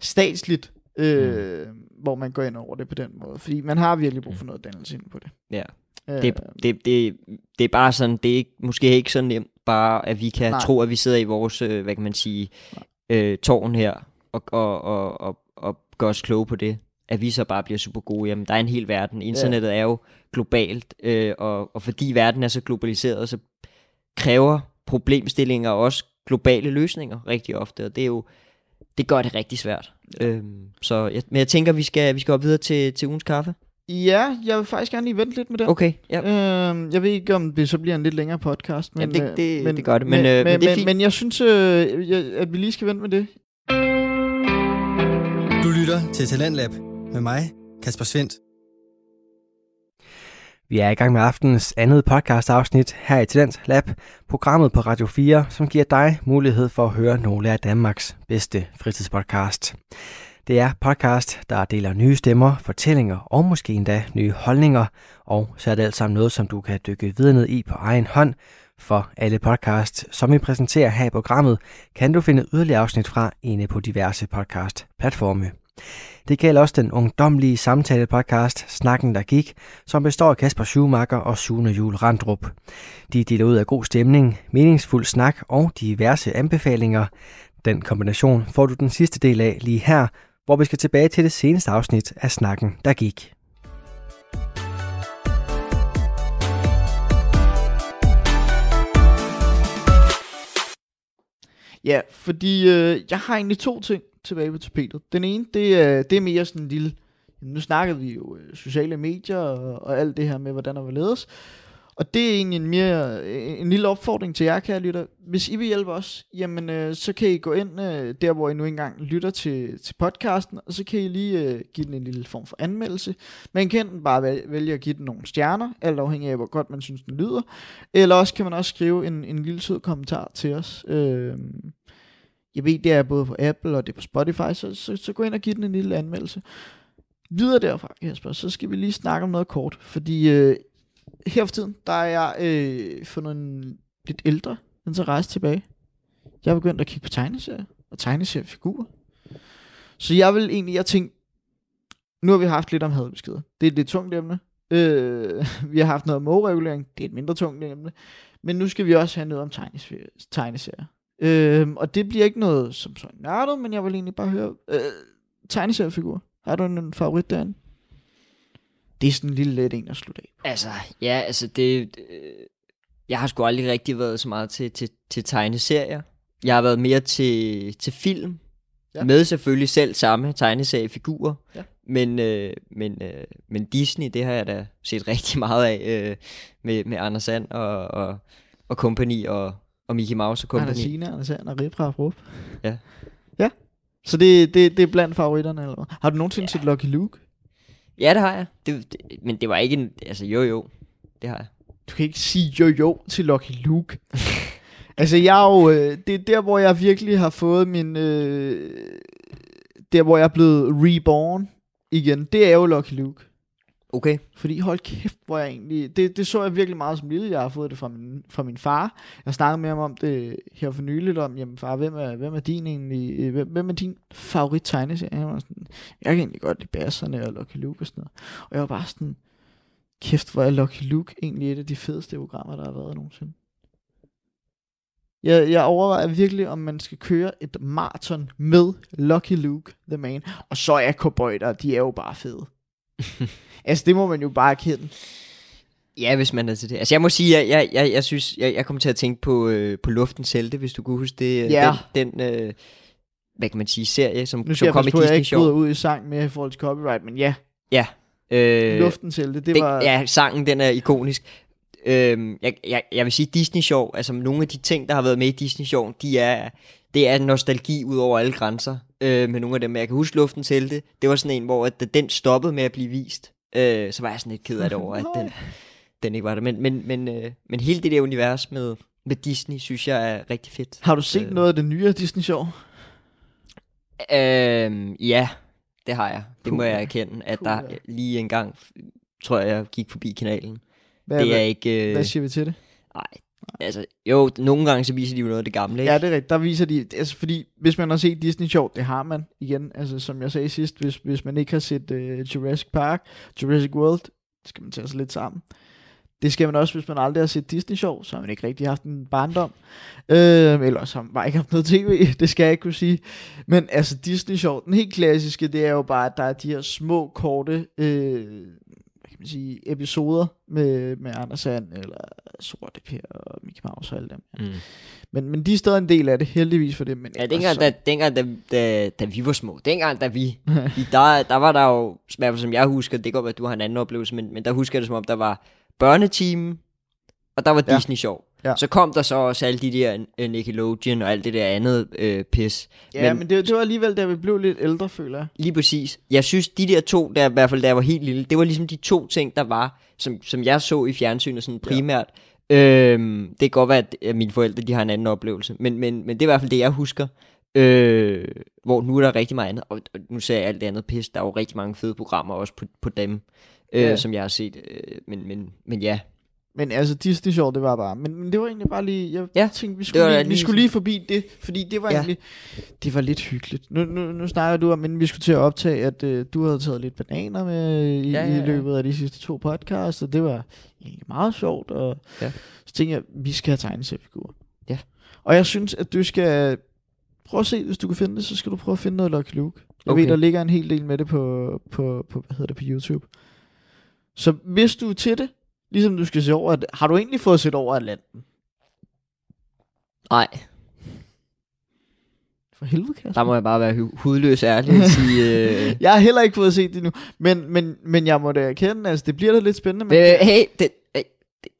statsligt, øh, mm. hvor man går ind over det på den måde. Fordi man har virkelig brug for noget dannelse ind på det. Ja. Øh, Det, det, det, det er bare sådan, det er ikke, måske ikke så nemt bare, at vi kan Nej. Nej. tro, at vi sidder i vores, øh, hvad kan man sige, øh, tårn her, og, og, og, og, og gør os kloge på det. At vi så bare bliver super gode. Jamen, der er en hel verden. Internettet er jo globalt, øh, og, og fordi verden er så globaliseret, så kræver problemstillinger også globale løsninger rigtig ofte, og det er jo, det gør det rigtig svært. Øhm, så jeg, men jeg tænker, vi skal, vi skal op videre til, til ugens kaffe. Ja, jeg vil faktisk gerne lige vente lidt med det. Okay, ja. Øhm, jeg ved ikke, om det så bliver en lidt længere podcast. Men, Jamen, det- øh, det- det gør det, men, øh, men, men det er men, fint. men jeg synes, øh, jeg, at vi lige skal vente med det. Du lytter til Talentlab med mig, Kasper Svendt. Vi er i gang med aftenens andet podcast-afsnit her i Talent Lab, programmet på Radio 4, som giver dig mulighed for at høre nogle af Danmarks bedste fritidspodcast. Det er podcast, der deler nye stemmer, fortællinger og måske endda nye holdninger, og så er det alt sammen noget, som du kan dykke videre ned i på egen hånd. For alle podcasts, som vi præsenterer her i programmet, kan du finde yderligere afsnit fra inde på diverse podcast-platforme. Det gælder også den ungdomlige samtale-podcast Snakken, der gik, som består af Kasper Schumacher og Sune Jul Randrup. De deler ud af god stemning, meningsfuld snak og diverse anbefalinger. Den kombination får du den sidste del af lige her, hvor vi skal tilbage til det seneste afsnit af Snakken, der gik. Ja, fordi øh, jeg har egentlig to ting tilbage på tapetet. Den ene, det er, det er mere sådan en lille... Nu snakkede vi jo øh, sociale medier og, og alt det her med, hvordan der vil ledes. Og det er egentlig en, mere, øh, en lille opfordring til jer, kære lytter. Hvis I vil hjælpe os, jamen, øh, så kan I gå ind øh, der, hvor I nu engang lytter til, til podcasten, og så kan I lige øh, give den en lille form for anmeldelse. Man kan enten bare vælge, vælge at give den nogle stjerner, alt afhængig af, hvor godt man synes, den lyder. Eller også kan man også skrive en, en lille sød kommentar til os. Øh, jeg ved, det er både på Apple og det er på Spotify, så, så, så gå ind og giv den en lille anmeldelse. Videre derfra, Kasper, så skal vi lige snakke om noget kort, fordi øh, her for tiden, der er jeg øh, fundet en lidt ældre interesse tilbage. Jeg er begyndt at kigge på tegneserier og tegneseriefigurer. Så jeg vil egentlig, jeg tænkte, nu har vi haft lidt om hadbeskeder. Det er et lidt tungt emne. Øh, vi har haft noget om overregulering. Det er et mindre tungt emne. Men nu skal vi også have noget om tegneserier tegneserier. Øh, og det bliver ikke noget som sådan nørdet, men jeg vil egentlig bare høre, øh, tegneseriefigurer. Har du en favorit derinde? Det er sådan en lille let en at slutte af. Altså, ja, altså det... Øh, jeg har sgu aldrig rigtig været så meget til, til, til tegneserier. Jeg har været mere til, til film. Ja. Med selvfølgelig selv samme tegneseriefigurer. Ja. Men, øh, men, øh, men Disney, det har jeg da set rigtig meget af øh, med, med Anders Sand og, og, og company og, og Mickey Mouse og company. Anders Sina, Anders Sand og Rip Rap Rup. Ja. Ja. Så det, det, det er blandt favoritterne, eller hvad? Har du nogensinde ja. set Lucky Luke? Ja, det har jeg. Det, det, men det var ikke en... Altså, jo jo. Det har jeg. Du kan ikke sige jo jo til Lucky Luke. altså, jeg er jo... Øh, det er der, hvor jeg virkelig har fået min... Øh, der, hvor jeg er blevet reborn igen. Det er jo Lucky Luke. Okay. Fordi hold kæft, hvor jeg egentlig... Det, det så jeg virkelig meget som lille. Jeg har fået det fra min, fra min far. Jeg snakkede med ham om det her for nyligt, om, jamen far, hvem er, hvem er din egentlig... Hvem, hvem er din favorit tegneserie? Var sådan, jeg kan egentlig godt lide Basserne og Lucky Luke og sådan noget. Og jeg var bare sådan, kæft, hvor er Lucky Luke egentlig et af de fedeste programmer, der har været nogensinde. Jeg, jeg overvejer virkelig, om man skal køre et maraton med Lucky Luke, The Man. Og så er cowboyder, de er jo bare fede. altså, det må man jo bare kende. Ja, hvis man er til det. Altså, jeg må sige, jeg, jeg, jeg, jeg synes, jeg, jeg kommer til at tænke på, øh, på Luftens Helte, hvis du kunne huske det. Ja. Den, den øh, hvad kan man sige, serie, som, Nu skal som jeg kom i på, at jeg Disney ikke Show. ud i sang med i forhold til copyright, men ja, Ja. Øh, Luftens Helte, det den, var... Ja, sangen, den er ikonisk. Øhm, jeg, jeg, jeg vil sige, Disney Show, altså nogle af de ting, der har været med i Disney Show, de er, det er nostalgi ud over alle grænser øh, med nogle af dem. Jeg kan huske Luftens Helte, det var sådan en, hvor at, den stoppede med at blive vist, øh, så var jeg sådan lidt ked af det over, at den, den ikke var der. Men, men, men, øh, men hele det der univers med, med Disney, synes jeg er rigtig fedt. Har du set Øh. noget af det nye af Disney Show? Øhm, ja, det har jeg. Det må Puha. jeg erkende, at Puha. der lige en gang, tror jeg, jeg gik forbi kanalen. Hvad, det er hvad, ikke... Øh, hvad siger vi til det? Nej, altså, jo, nogle gange så viser de jo noget af det gamle, ikke? Ja, det er rigtigt. Der viser de, altså fordi, hvis man har set Disney Show, det har man igen, altså som jeg sagde sidst, hvis, hvis man ikke har set uh, Jurassic Park, Jurassic World, det skal man tage sig lidt sammen. Det skal man også, hvis man aldrig har set Disney Show, så har man ikke rigtig haft en barndom. Øh, eller også har man bare ikke haft noget tv, det skal jeg ikke kunne sige. Men altså Disney Show, den helt klassiske, det er jo bare, at der er de her små, korte, øh, kan man sige, episoder med, med Anders Sand, eller Sorte Per og Mickey Mouse og alle dem. Mm. Men, men de er stadig en del af det, heldigvis for det. Men Ja, dengang, så- da, dengang da, da, da vi var små, dengang da vi, der, der var der jo, i hvert fald som jeg husker, det kan godt at du har en anden oplevelse, men, men der husker jeg det som om, der var børneteam, og der var Ja. Ja. Så kom der så også alle de der Nickelodeon og alt det der andet øh, pis. Ja, men, men- det, det var alligevel, da vi blev lidt ældre, føler jeg. Lige præcis. Jeg synes, de der to, der i hvert fald da jeg var helt lille, det var ligesom de to ting, der var, som, som jeg så i fjernsynet sådan primært. Øhm, det kan godt være, at at mine forældre de har en anden oplevelse, men, men, men det er i hvert fald det, jeg husker. Øh, hvor nu er der rigtig meget andet, og, og nu ser jeg alt det andet pis. Der er jo rigtig mange fede programmer også på, på dem, øh, Ja. som jeg har set. Øh, men, men, men ja, Men altså, Disney Show, det var bare... Men, men det var egentlig bare lige... Jeg Ja, tænkte, vi skulle, lige, lige vi skulle lige forbi det, fordi det var Ja. egentlig... Det var lidt hyggeligt. Nu, nu, nu snakker du om, men vi skulle til at optage, at øh, du havde taget lidt bananer med i, Ja, ja, ja, i løbet af de sidste to podcasts, og det var egentlig meget sjovt, og Ja. så tænkte jeg, vi skal have tegneseriefigurer. Ja. Og jeg synes, at du skal prøve at se, hvis du kan finde det, så skal du prøve at finde noget Lucky Luke. Jeg Okay. ved, der ligger en hel del med det på, på, på, hvad hedder det, på YouTube. Så hvis du er til det, ligesom du skal se over, at, har du egentlig fået set over Atlanten? Nej, For helvede, Kasper. der må jeg bare være hu- hudløs ærlig og sige... Øh, Jeg har heller ikke fået set det nu, men, men, men jeg må da erkende, altså det bliver da lidt spændende. Men, øh, hey, det, øh,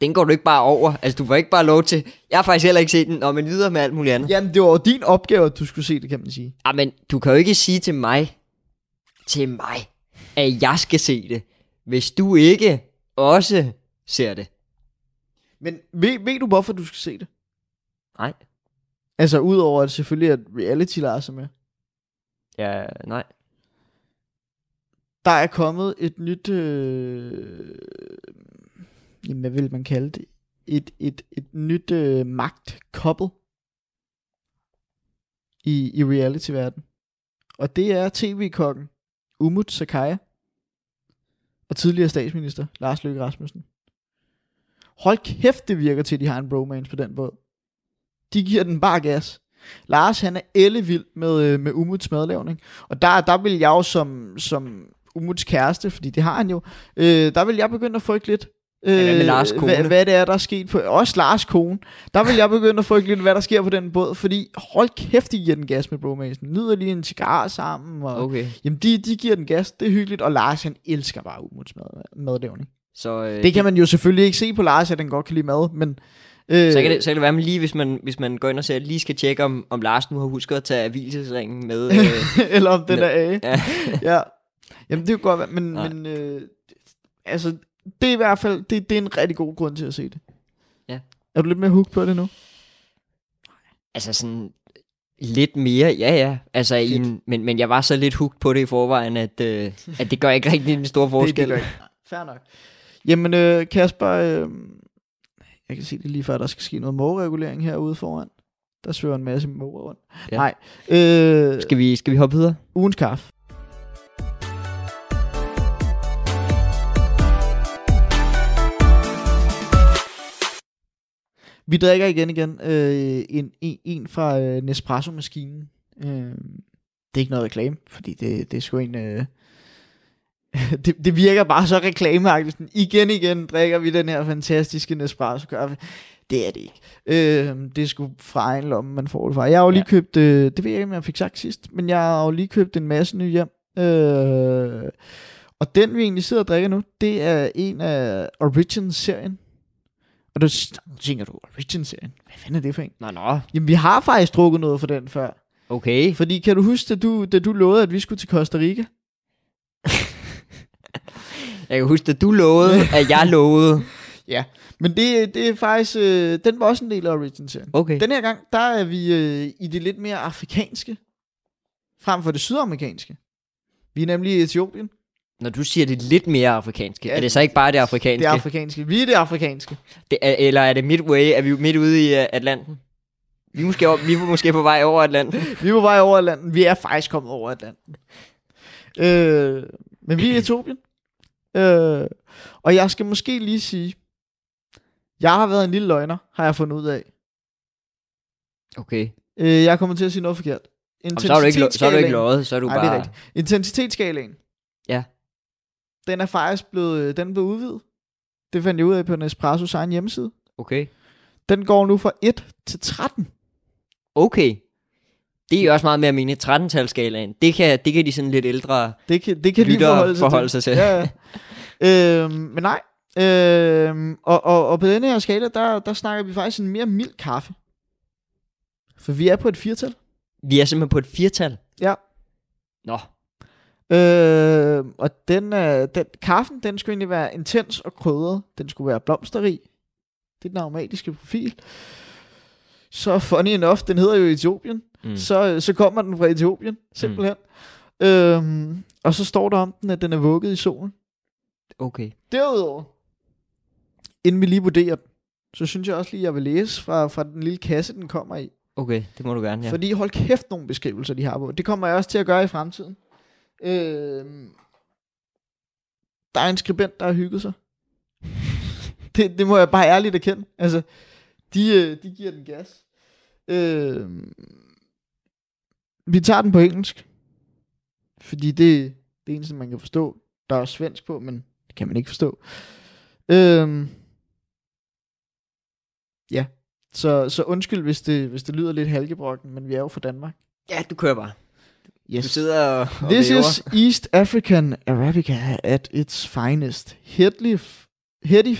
den går du ikke bare over. Altså, du får ikke bare lov til... Jeg har faktisk heller ikke set den, Nå, men videre med alt muligt andet. Jamen, det var jo din opgave, at du skulle se det, kan man sige. Ah, men du kan jo ikke sige til mig, til mig, at jeg skal se det, hvis du ikke også ser det. Men ved, ved du, hvorfor du skal se det? Nej. Altså, udover at selvfølgelig at reality Lars er med. Ja, nej. Der er kommet et nyt, øh, jamen, hvad vil man kalde det? Et, et, et nyt øh, magtkoppel i, i reality-verden. Og det er tv-kokken Umut Sakaya og tidligere statsminister Lars Løkke Rasmussen. Hold kæft, det virker til, at de har en bromance på den båd. De giver den bare gas. Lars, han er ellevild med, øh, med Umuts madlavning. Og der, der vil jeg jo som, som Umuts kæreste, fordi det har han jo, øh, der vil jeg begynde at frygte lidt. Øh, hvad med Lars' kone? Hvad, hvad det er, der er sket på... Også Lars' kone. Der vil jeg begynde at frygte lidt, hvad der sker på den båd, fordi hold kæft, de giver den gas med bromasen. Nyder lige en cigar sammen, og Okay. jamen, de, de giver den gas, det er hyggeligt, og Lars, han elsker bare Umuts mad, madlavning. Så, øh, Det kan man jo selvfølgelig ikke se på Lars, at han godt kan lide mad, men... Øh, Så kan, det, så kan det være, man lige, hvis man, hvis man går ind og ser, lige skal tjekke, om, om Lars nu har husket at tage hvilesesringen med. Øh, eller om den er af. ja. ja. Jamen, det er jo godt, være, men, Nej. men øh, altså, det er i hvert fald, det, det er en rigtig god grund til at se det. Ja. Er du lidt mere hooked på det nu? Altså sådan lidt mere, ja ja. Altså, i en, men, men jeg var så lidt hugt på det i forvejen, at, øh, at det gør ikke rigtig en stor forskel. Det, det gør ikke. Fair nok. Jamen, øh, Kasper, øh, jeg kan se det lige før, der skal ske noget mågeregulering herude foran. Der svøver en masse måger rundt. Ja. Nej. Øh, Skal vi, skal vi hoppe videre? ugens kaffe. Vi drikker igen igen øh, en, en, en fra øh, Nespresso-maskinen. Øh, det er ikke noget reklame, fordi det, det er sgu en... Øh, det, det virker bare så reklameagtigt. Igen igen drikker vi den her fantastiske Nespresso-kaffe. Det er det ikke. Øh, det er sgu fra egen lomme, man får det fra. Jeg har jo lige Ja. købt, øh, det ved jeg ikke, om jeg fik sagt sidst, men jeg har jo lige købt en masse nye hjem. Øh, og den, vi egentlig sidder og drikker nu, det er en af Origin-serien. Og du tænker du, Origin-serien? Hvad fanden er det for en? Nå, nå. Jamen, vi har faktisk drukket noget for den før. Okay. Fordi kan du huske, da du, da du lovede, at vi skulle til Costa Rica? Jeg kan huske, at du lovede, at jeg lovede. Men det, det er faktisk, øh, den var også en del af Origin-serien. Okay. Den her gang, der er vi øh, i det lidt mere afrikanske, frem for det sydamerikanske. Vi er nemlig i Etiopien. Når du siger det lidt mere afrikanske, Ja, er det så ikke bare det afrikanske? Det er afrikanske. Vi er det afrikanske. Det er, eller er det midway? Er vi midt ude i uh, Atlanten? Vi er, måske, over- vi er måske på vej over Atlanten. Vi er på vej over Atlanten. Vi er faktisk kommet over Atlanten. Øh, men vi er i Etiopien. Øh, og jeg skal måske lige sige, jeg har været en lille løgner, har jeg fundet ud af. Okay. Øh, jeg kommer til at sige noget forkert. Jamen, så, er du ikke, lo- så er du ikke løjet, så er du det er bare... rigtigt. Intensitetsskalaen. Ja. Den er faktisk blevet, øh, den blevet udvidet. Det fandt jeg ud af på Nespresso's egen hjemmeside. Okay. Den går nu fra 1 til 13. Okay. Det er jo også meget mere mine 13-talsskalaen. Det kan, det kan de sådan lidt ældre Det kan, det kan de lyttere forholde sig forholde sig til. Ja, ja. øhm, men nej. Øhm, og, og, og på denne her skala, der, der snakker vi faktisk en mere mild kaffe. For vi er på et firtal. Vi er simpelthen på et firtal. Ja. Nå, Øh, og den, øh, den, kaffen, den skulle egentlig være intens og krydret. Den skulle være blomsterrig. Det er den aromatiske profil. Så funny enough, den hedder jo Etiopien. Mm. Så, så kommer den fra Etiopien, simpelthen. Mm. Øhm, og så står der om den, at den er vugget i solen. okay. Derudover, inden vi lige vurderer den, så synes jeg også lige, at jeg vil læse fra, fra den lille kasse, den kommer i. Okay, det må du gerne, ja. Fordi hold kæft nogle beskrivelser, de har på. Det kommer jeg også til at gøre i fremtiden. Øhm, der er en skribent, der har hygget sig. det, det må jeg bare ærligt erkende. Altså, de, øh, de giver den gas. Øhm, vi tager den på engelsk. Fordi det, det eneste, man kan forstå. Der er også svensk på, men det kan man ikke forstå. Øhm, ja, så, så undskyld, hvis det, hvis det lyder lidt halgebrokken, men vi er jo fra Danmark. Ja, du kører bare. Du Yes. sidder og, og This væver. is East African Arabica at its finest. Headly, f- heady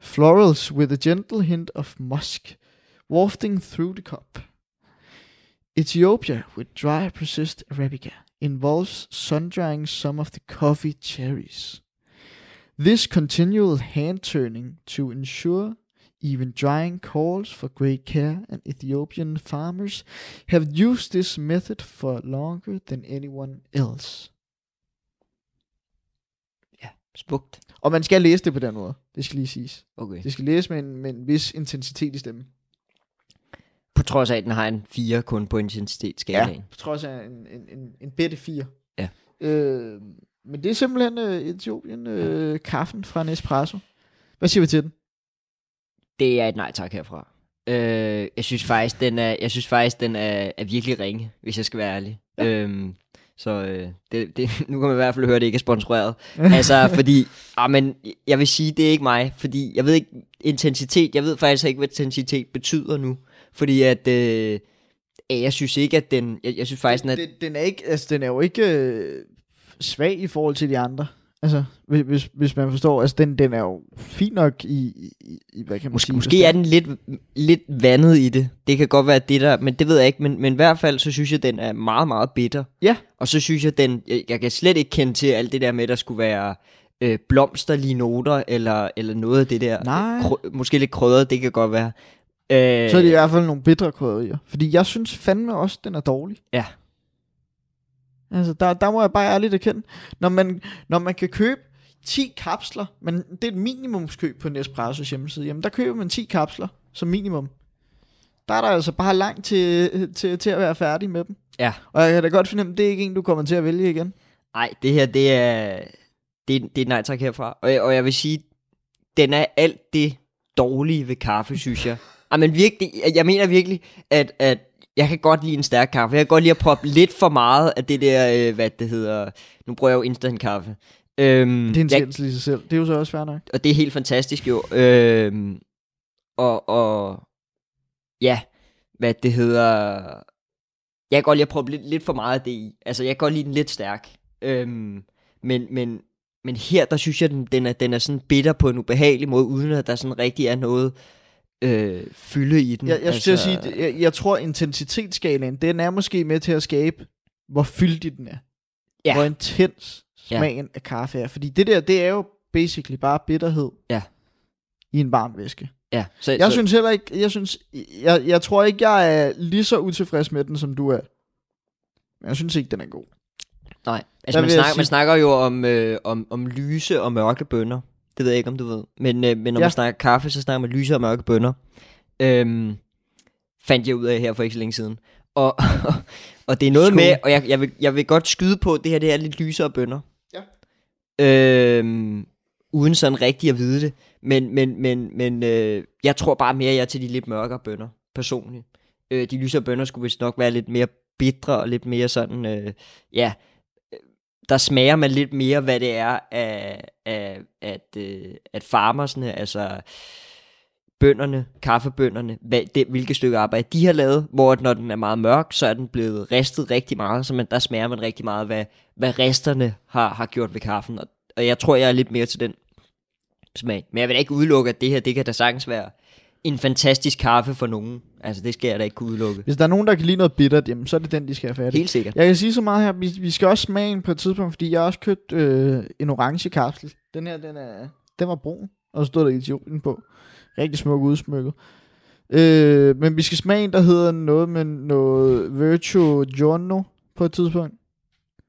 florals with a gentle hint of musk wafting through the cup. Ethiopia with dry processed Arabica involves sun-drying some of the coffee cherries. This continual hand-turning to ensure even drying calls for great care, and Ethiopian farmers have used this method for longer than anyone else. Smukt. Og man skal læse det på den måde. Det skal lige siges. Okay. Det skal læse med en, med en vis intensitet i stemmen. På trods af, at den har en 4 kun på intensitetsskalaen. På trods af en, en, en, en bitte 4. Ja. Øh, men det er simpelthen øh, Etiopien øh, kaffen fra Nespresso. Hvad siger vi til den? Det er et nej tak herfra. Øh, jeg synes faktisk, den er, jeg synes faktisk, den er, er virkelig ringe, hvis jeg skal være ærlig. Ja. Ja. Øhm, så øh, det, det, nu kan man i hvert fald høre, at det ikke er sponsoreret. altså, fordi, ah, men jeg vil sige, det er ikke mig, fordi jeg ved ikke, intensitet, jeg ved faktisk ikke, hvad intensitet betyder nu. Fordi at, øh, jeg synes ikke, at den, jeg, jeg synes faktisk, den er, den, den, er ikke, altså, den er jo ikke øh, svag i forhold til de andre. Altså, hvis, hvis, hvis man forstår, altså den, den er jo fin nok i, i, i hvad kan man Måske, sige? måske er den lidt, lidt vandet i det. Det kan godt være det der, men det ved jeg ikke. Men, men i hvert fald, så synes jeg, den er meget, meget bitter. Ja. Og så synes jeg, den, jeg, jeg kan slet ikke kende til alt det der med, at der skulle være øh, blomsterlige noter, eller, eller noget af det der. Nej. Krø, måske lidt krydret, det kan godt være. Øh, Så er det i hvert fald nogle bitre krydderier. Fordi jeg synes fandme også, den er dårlig. Ja. Altså, der, der må jeg bare ærligt erkende. Når man, når man kan købe 10 kapsler, men det er et minimumskøb på Nespresso hjemmeside, jamen der køber man 10 kapsler som minimum. Der er der altså bare langt til, til, til at være færdig med dem. Ja. Og jeg kan da godt fornemme, at det er ikke en, du kommer til at vælge igen. Nej, det her, det er, det, det er nej tak herfra. Og, jeg- og jeg vil sige, den er alt det dårlige ved kaffe, synes jeg. Ej, men virkelig, jeg- mener virkelig, at, at jeg kan godt lide en stærk kaffe. Jeg kan godt lide at proppe lidt for meget af det der, øh, hvad det hedder, nu bruger jeg jo instant kaffe. Øhm, Det er en jeg, i sig selv. Det er jo så også fair nok. og det er helt fantastisk jo. Øhm, og, og ja, hvad det hedder, jeg kan godt lide at proppe lidt, lidt for meget af det i. Altså, jeg kan godt lide den lidt stærk. Øhm, men, men, men her, der synes jeg, den, den, er, den er sådan bitter på en ubehagelig måde, uden at der sådan rigtig er noget øh, fylde i den. Jeg, jeg, altså, sige, jeg, jeg tror, intensitetsskalaen, den er måske med til at skabe, hvor fyldig den er. Ja. Hvor intens Ja. smagen af kaffe er. Fordi det der, det er jo basically bare bitterhed Ja. i en varm væske. ja, så, Jeg så, synes heller ikke, jeg synes, jeg, jeg tror ikke, jeg er lige så utilfreds med den, som du er. Men jeg synes ikke, den er god. Nej, altså man snakker, man sige- snakker jo om, øh, om, om lyse og mørke bønner. Det ved jeg ikke, om du ved. Men, øh, men når Ja. man snakker kaffe, så snakker man lyse og mørke bønner. Øhm, fandt jeg ud af her for ikke så længe siden. Og, og det er noget Skål. med, og jeg, jeg, vil, jeg vil godt skyde på, at det her det er lidt lysere bønner. Ja. Øhm, uden sådan rigtig at vide det. Men, men, men, men øh, jeg tror bare mere, jeg er til de lidt mørkere bønner, personligt. Øh, de lysere bønner skulle vist nok være lidt mere bitre og lidt mere sådan, øh, ja, der smager man lidt mere, hvad det er, af, af, at, øh, at farmersne, altså bønderne, kaffebønderne, hvad, det, hvilke stykke arbejde de har lavet, hvor at når den er meget mørk, så er den blevet ristet rigtig meget, så man, der smager man rigtig meget, hvad, hvad resterne har, har gjort ved kaffen, og, og jeg tror, jeg er lidt mere til den smag. Men jeg vil da ikke udelukke, at det her, det kan da sagtens være en fantastisk kaffe for nogen. Altså, det skal jeg da ikke kunne udelukke. Hvis der er nogen, der kan lide noget bittert, jamen, så er det den, de skal have fat i. Helt sikkert. Jeg kan sige så meget her, vi, vi skal også smage en på et tidspunkt, fordi jeg har også købt øh, en orange kapsel. Den her, den, er, den var brun, og så stod der Etiopien på. Rigtig smuk udsmykket. Øh, men vi skal smage en, der hedder noget med noget Virtuo Giorno på et tidspunkt.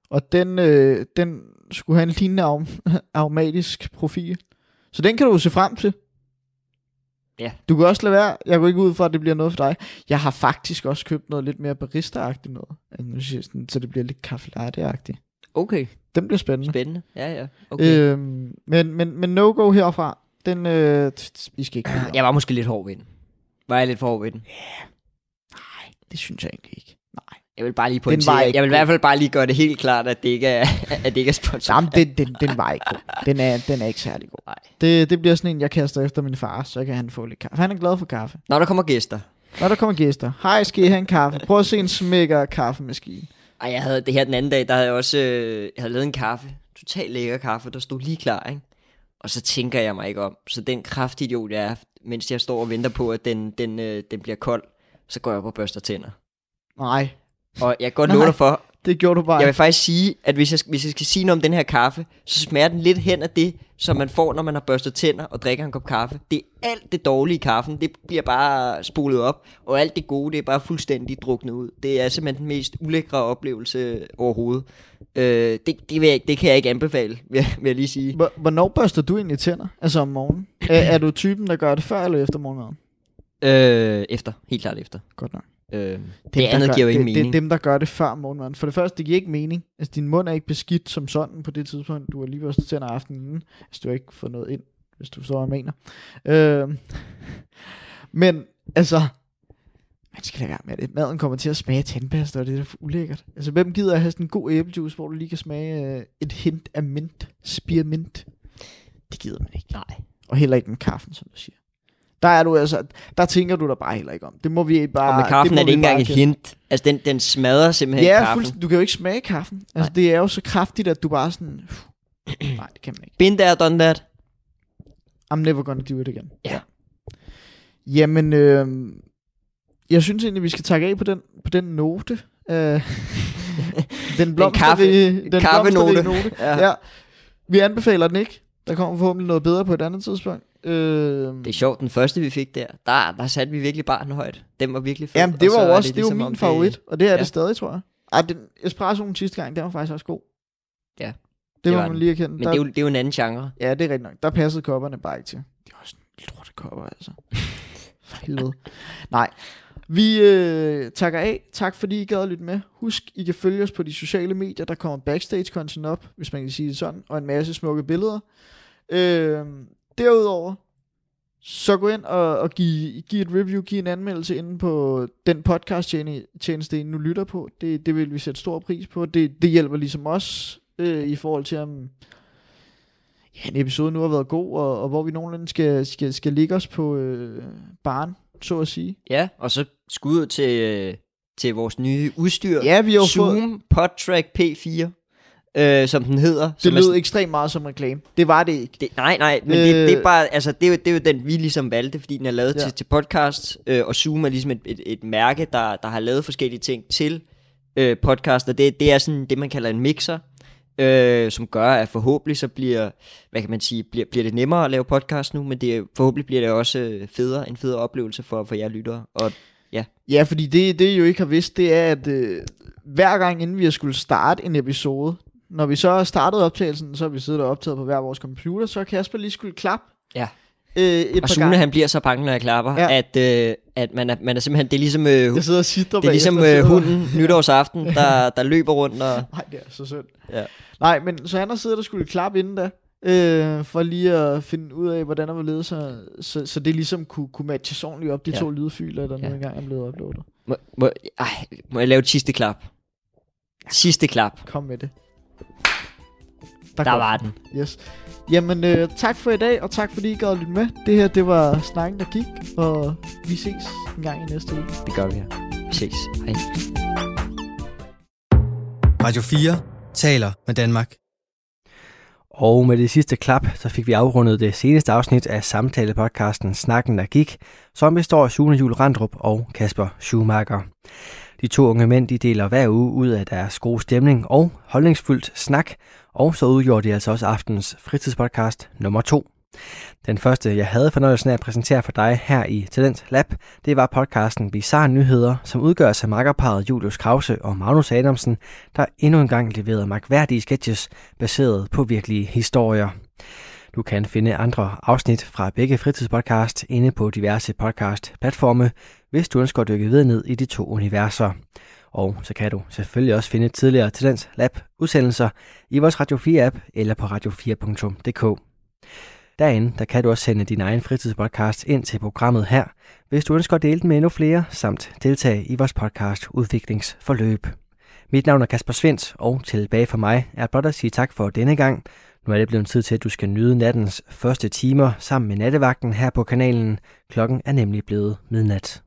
Og den, øh, den skulle have en lignende arom- aromatisk profil. Så den kan du se frem til. Ja. Du kan også lade være. Jeg går ikke ud fra, at det bliver noget for dig. Jeg har faktisk også købt noget lidt mere barista-agtigt noget. Så det bliver lidt kaffe latte-agtigt. Okay, Den bliver spændende. spændende. Ja, ja. Okay. Øhm, men, men, men no-go herfra. Den, øh, vi skal ikke. Jeg var måske lidt hård ved den. Var jeg lidt for hård ved den? Nej, det synes jeg egentlig ikke. Jeg vil bare lige Den var pointere, jeg vil i hvert fald bare lige gøre det helt klart, at det ikke er, at det ikke er sponsor. Jamen, den, den, den var ikke god. Den er, den er ikke særlig god. Nej. Det, det bliver sådan en, jeg kaster efter min far, så kan han få lidt kaffe. Han er glad for kaffe. Når der kommer gæster. Når der kommer gæster. Hej, skal I have en kaffe? Prøv at se en smækker kaffemaskine. Ej, jeg havde det her den anden dag, der havde jeg også øh, jeg havde lavet en kaffe. Total lækker kaffe, der stod lige klar, ikke? Og så tænker jeg mig ikke om. Så den kraftidiot, jeg er, mens jeg står og venter på, at den, den, øh, den bliver kold, så går jeg op og børster tænder. Nej, Og jeg kan godt Nej. love dig for, det gjorde du bare. jeg vil faktisk sige, at hvis jeg, hvis jeg skal sige noget om den her kaffe, så smager den lidt hen af det, som man får, når man har børstet tænder og drikker en kop kaffe. Det er alt det dårlige i kaffen, det bliver bare spolet op, og alt det gode, det er bare fuldstændig druknet ud. Det er simpelthen den mest ulækre oplevelse overhovedet. Øh, det, det, vil jeg, det kan jeg ikke anbefale, vil jeg, lige sige. Hvor- Hvornår børster du egentlig tænder? Altså om morgenen? er, er du typen, der gør det før eller efter morgenmaden? Øh, efter, helt klart efter. Godt nok. Øh, det der andet gør, giver jo ikke det, mening. Det er dem, der gør det før morgenmaden. For det første, det giver ikke mening. Altså, din mund er ikke beskidt som sådan på det tidspunkt. Du har lige børstet tænder aftenen inden. Altså, du har ikke fået noget ind, hvis du så mener. Øh, men, altså, man skal lade være med det. Maden kommer til at smage tandpasta, og det er da for ulækkert. Altså, hvem gider at have sådan en god æblejuice, hvor du lige kan smage øh, et hint af mint, spearmint? Det gider man ikke. Nej. Og heller ikke med kaffen, som du siger. Der er du altså, der tænker du der bare heller ikke om. Det må vi bare... Og med kaffen må er det ikke engang et hint. Altså, den, den smadrer simpelthen Ja, kaffen. fuldstændig. Du kan jo ikke smage kaffen. Altså, Nej. det er jo så kraftigt, at du bare sådan... Nej, det kan man ikke. Been there, done that. I'm never gonna do it again. Ja. Jamen, øh, jeg synes egentlig, vi skal takke af på den, på den note. Øh, den blomsterrige, kaffe- den blomsterrige note. Ja. Ja. ja. Vi anbefaler den ikke. Der kommer forhåbentlig noget bedre på et andet tidspunkt. Øh, Det er sjovt, den første vi fik der, der, der satte vi virkelig barn højt. Den var virkelig fed. Jamen, det og var er også, det, det var ligesom min favorit, og det er ja. det stadig, tror jeg. Ej, den espressoen sidste gang, den var faktisk også god. Ja, Det, det må var man den. lige erkende. Men Der, det er, jo, det er jo en anden genre. Ja, det er rigtigt nok. Der passede kopperne bare ikke til. Det var også en lorte kopper, altså. For helvede. Nej. Vi øh, takker af. Tak fordi I gad at lytte med. Husk, I kan følge os på de sociale medier. Der kommer backstage-content op, hvis man kan sige det sådan, og en masse smukke billeder. Øh, derudover, så gå ind og, og giv, giv et review, giv en anmeldelse inde på den podcast tjeneste, I nu lytter på. Det, det vil vi sætte stor pris på. Det, det hjælper ligesom os øh, i forhold til, om ja, en episode nu har været god, og, og hvor vi nogenlunde skal, skal, skal ligge os på øh, barn, så at sige. Ja, og så skud ud til, øh, til vores nye udstyr. Ja, vi har Zoom fået... PodTrack P4, øh, som den hedder. Det lød sådan- ekstremt meget som reklame. Det var det ikke. Det, nej, nej, men øh, Øh. det, det er bare, altså, det er, jo, det er jo den, vi ligesom valgte, fordi den er lavet Ja. ja. til, til podcast, øh, og Zoom er ligesom et, et, et mærke, der, der har lavet forskellige ting til øh, podcast, og det, det er sådan det, man kalder en mixer, øh, som gør, at forhåbentlig så bliver, hvad kan man sige, bliver, bliver det nemmere at lave podcast nu, men det, forhåbentlig bliver det også øh, federe, en federe oplevelse for, for jer lyttere, og Ja, fordi det, det I jo ikke har vidst, det er, at øh, hver gang inden vi har skulle starte en episode, når vi så har startet optagelsen, så har vi siddet og optaget på hver vores computer, så Kasper lige skulle klappe Ja. øh, et Og par Sune, han bliver så bange, når jeg klapper, Ja. at, øh, at man, er, man er simpelthen, det er ligesom, øh, Jeg sidder og det er ligesom øh, hunden nytårsaften, der, der løber rundt og... Nej, det er så synd. Ja. Nej, men så han har siddet og skulle klappe inden da, øh, for lige at finde ud af, hvordan der var ledet, så, så, så det ligesom kunne, kunne matches ordentligt op, de Ja. to lydfiler, der Ja. nu engang er blevet uploadet. Må, må, ej, må jeg lave et sidste klap? Sidste klap. Kom med det. Der kom var den. Yes. Jamen, øh, tak for i dag, og tak fordi I gad at lytte med. Det her, det var snakken, der gik, og vi ses en gang i næste uge. Det gør vi her. Vi ses. Hej. Radio 4 taler med Danmark. Og med det sidste klap, så fik vi afrundet det seneste afsnit af samtalepodcasten Snakken, der gik, som består af Sune Jule Randrup og Kasper Schumacher. De to unge mænd de deler hver uge ud af deres gode stemning og holdningsfuldt snak, og så udgjorde de altså også aftens fritidspodcast nummer to. Den første, jeg havde fornøjelsen af at præsentere for dig her i Talent Lab, det var podcasten Bizarre Nyheder, som udgøres af makkerparet Julius Krause og Magnus Adamsen, der endnu en gang leverede magværdige sketches baseret på virkelige historier. Du kan finde andre afsnit fra begge fritidspodcast inde på diverse podcast-platforme, hvis du ønsker at dykke videre ned i de to universer. Og så kan du selvfølgelig også finde tidligere Talent Lab udsendelser i vores Radio 4-app eller på radio4.dk. Derinde der kan du også sende din egen fritidspodcast ind til programmet her, hvis du ønsker at dele den med endnu flere, samt deltage i vores podcast udviklingsforløb. Mit navn er Kasper Svendt, og tilbage for mig er blot at sige tak for denne gang. Nu er det blevet tid til, at du skal nyde nattens første timer sammen med nattevagten her på kanalen. Klokken er nemlig blevet midnat.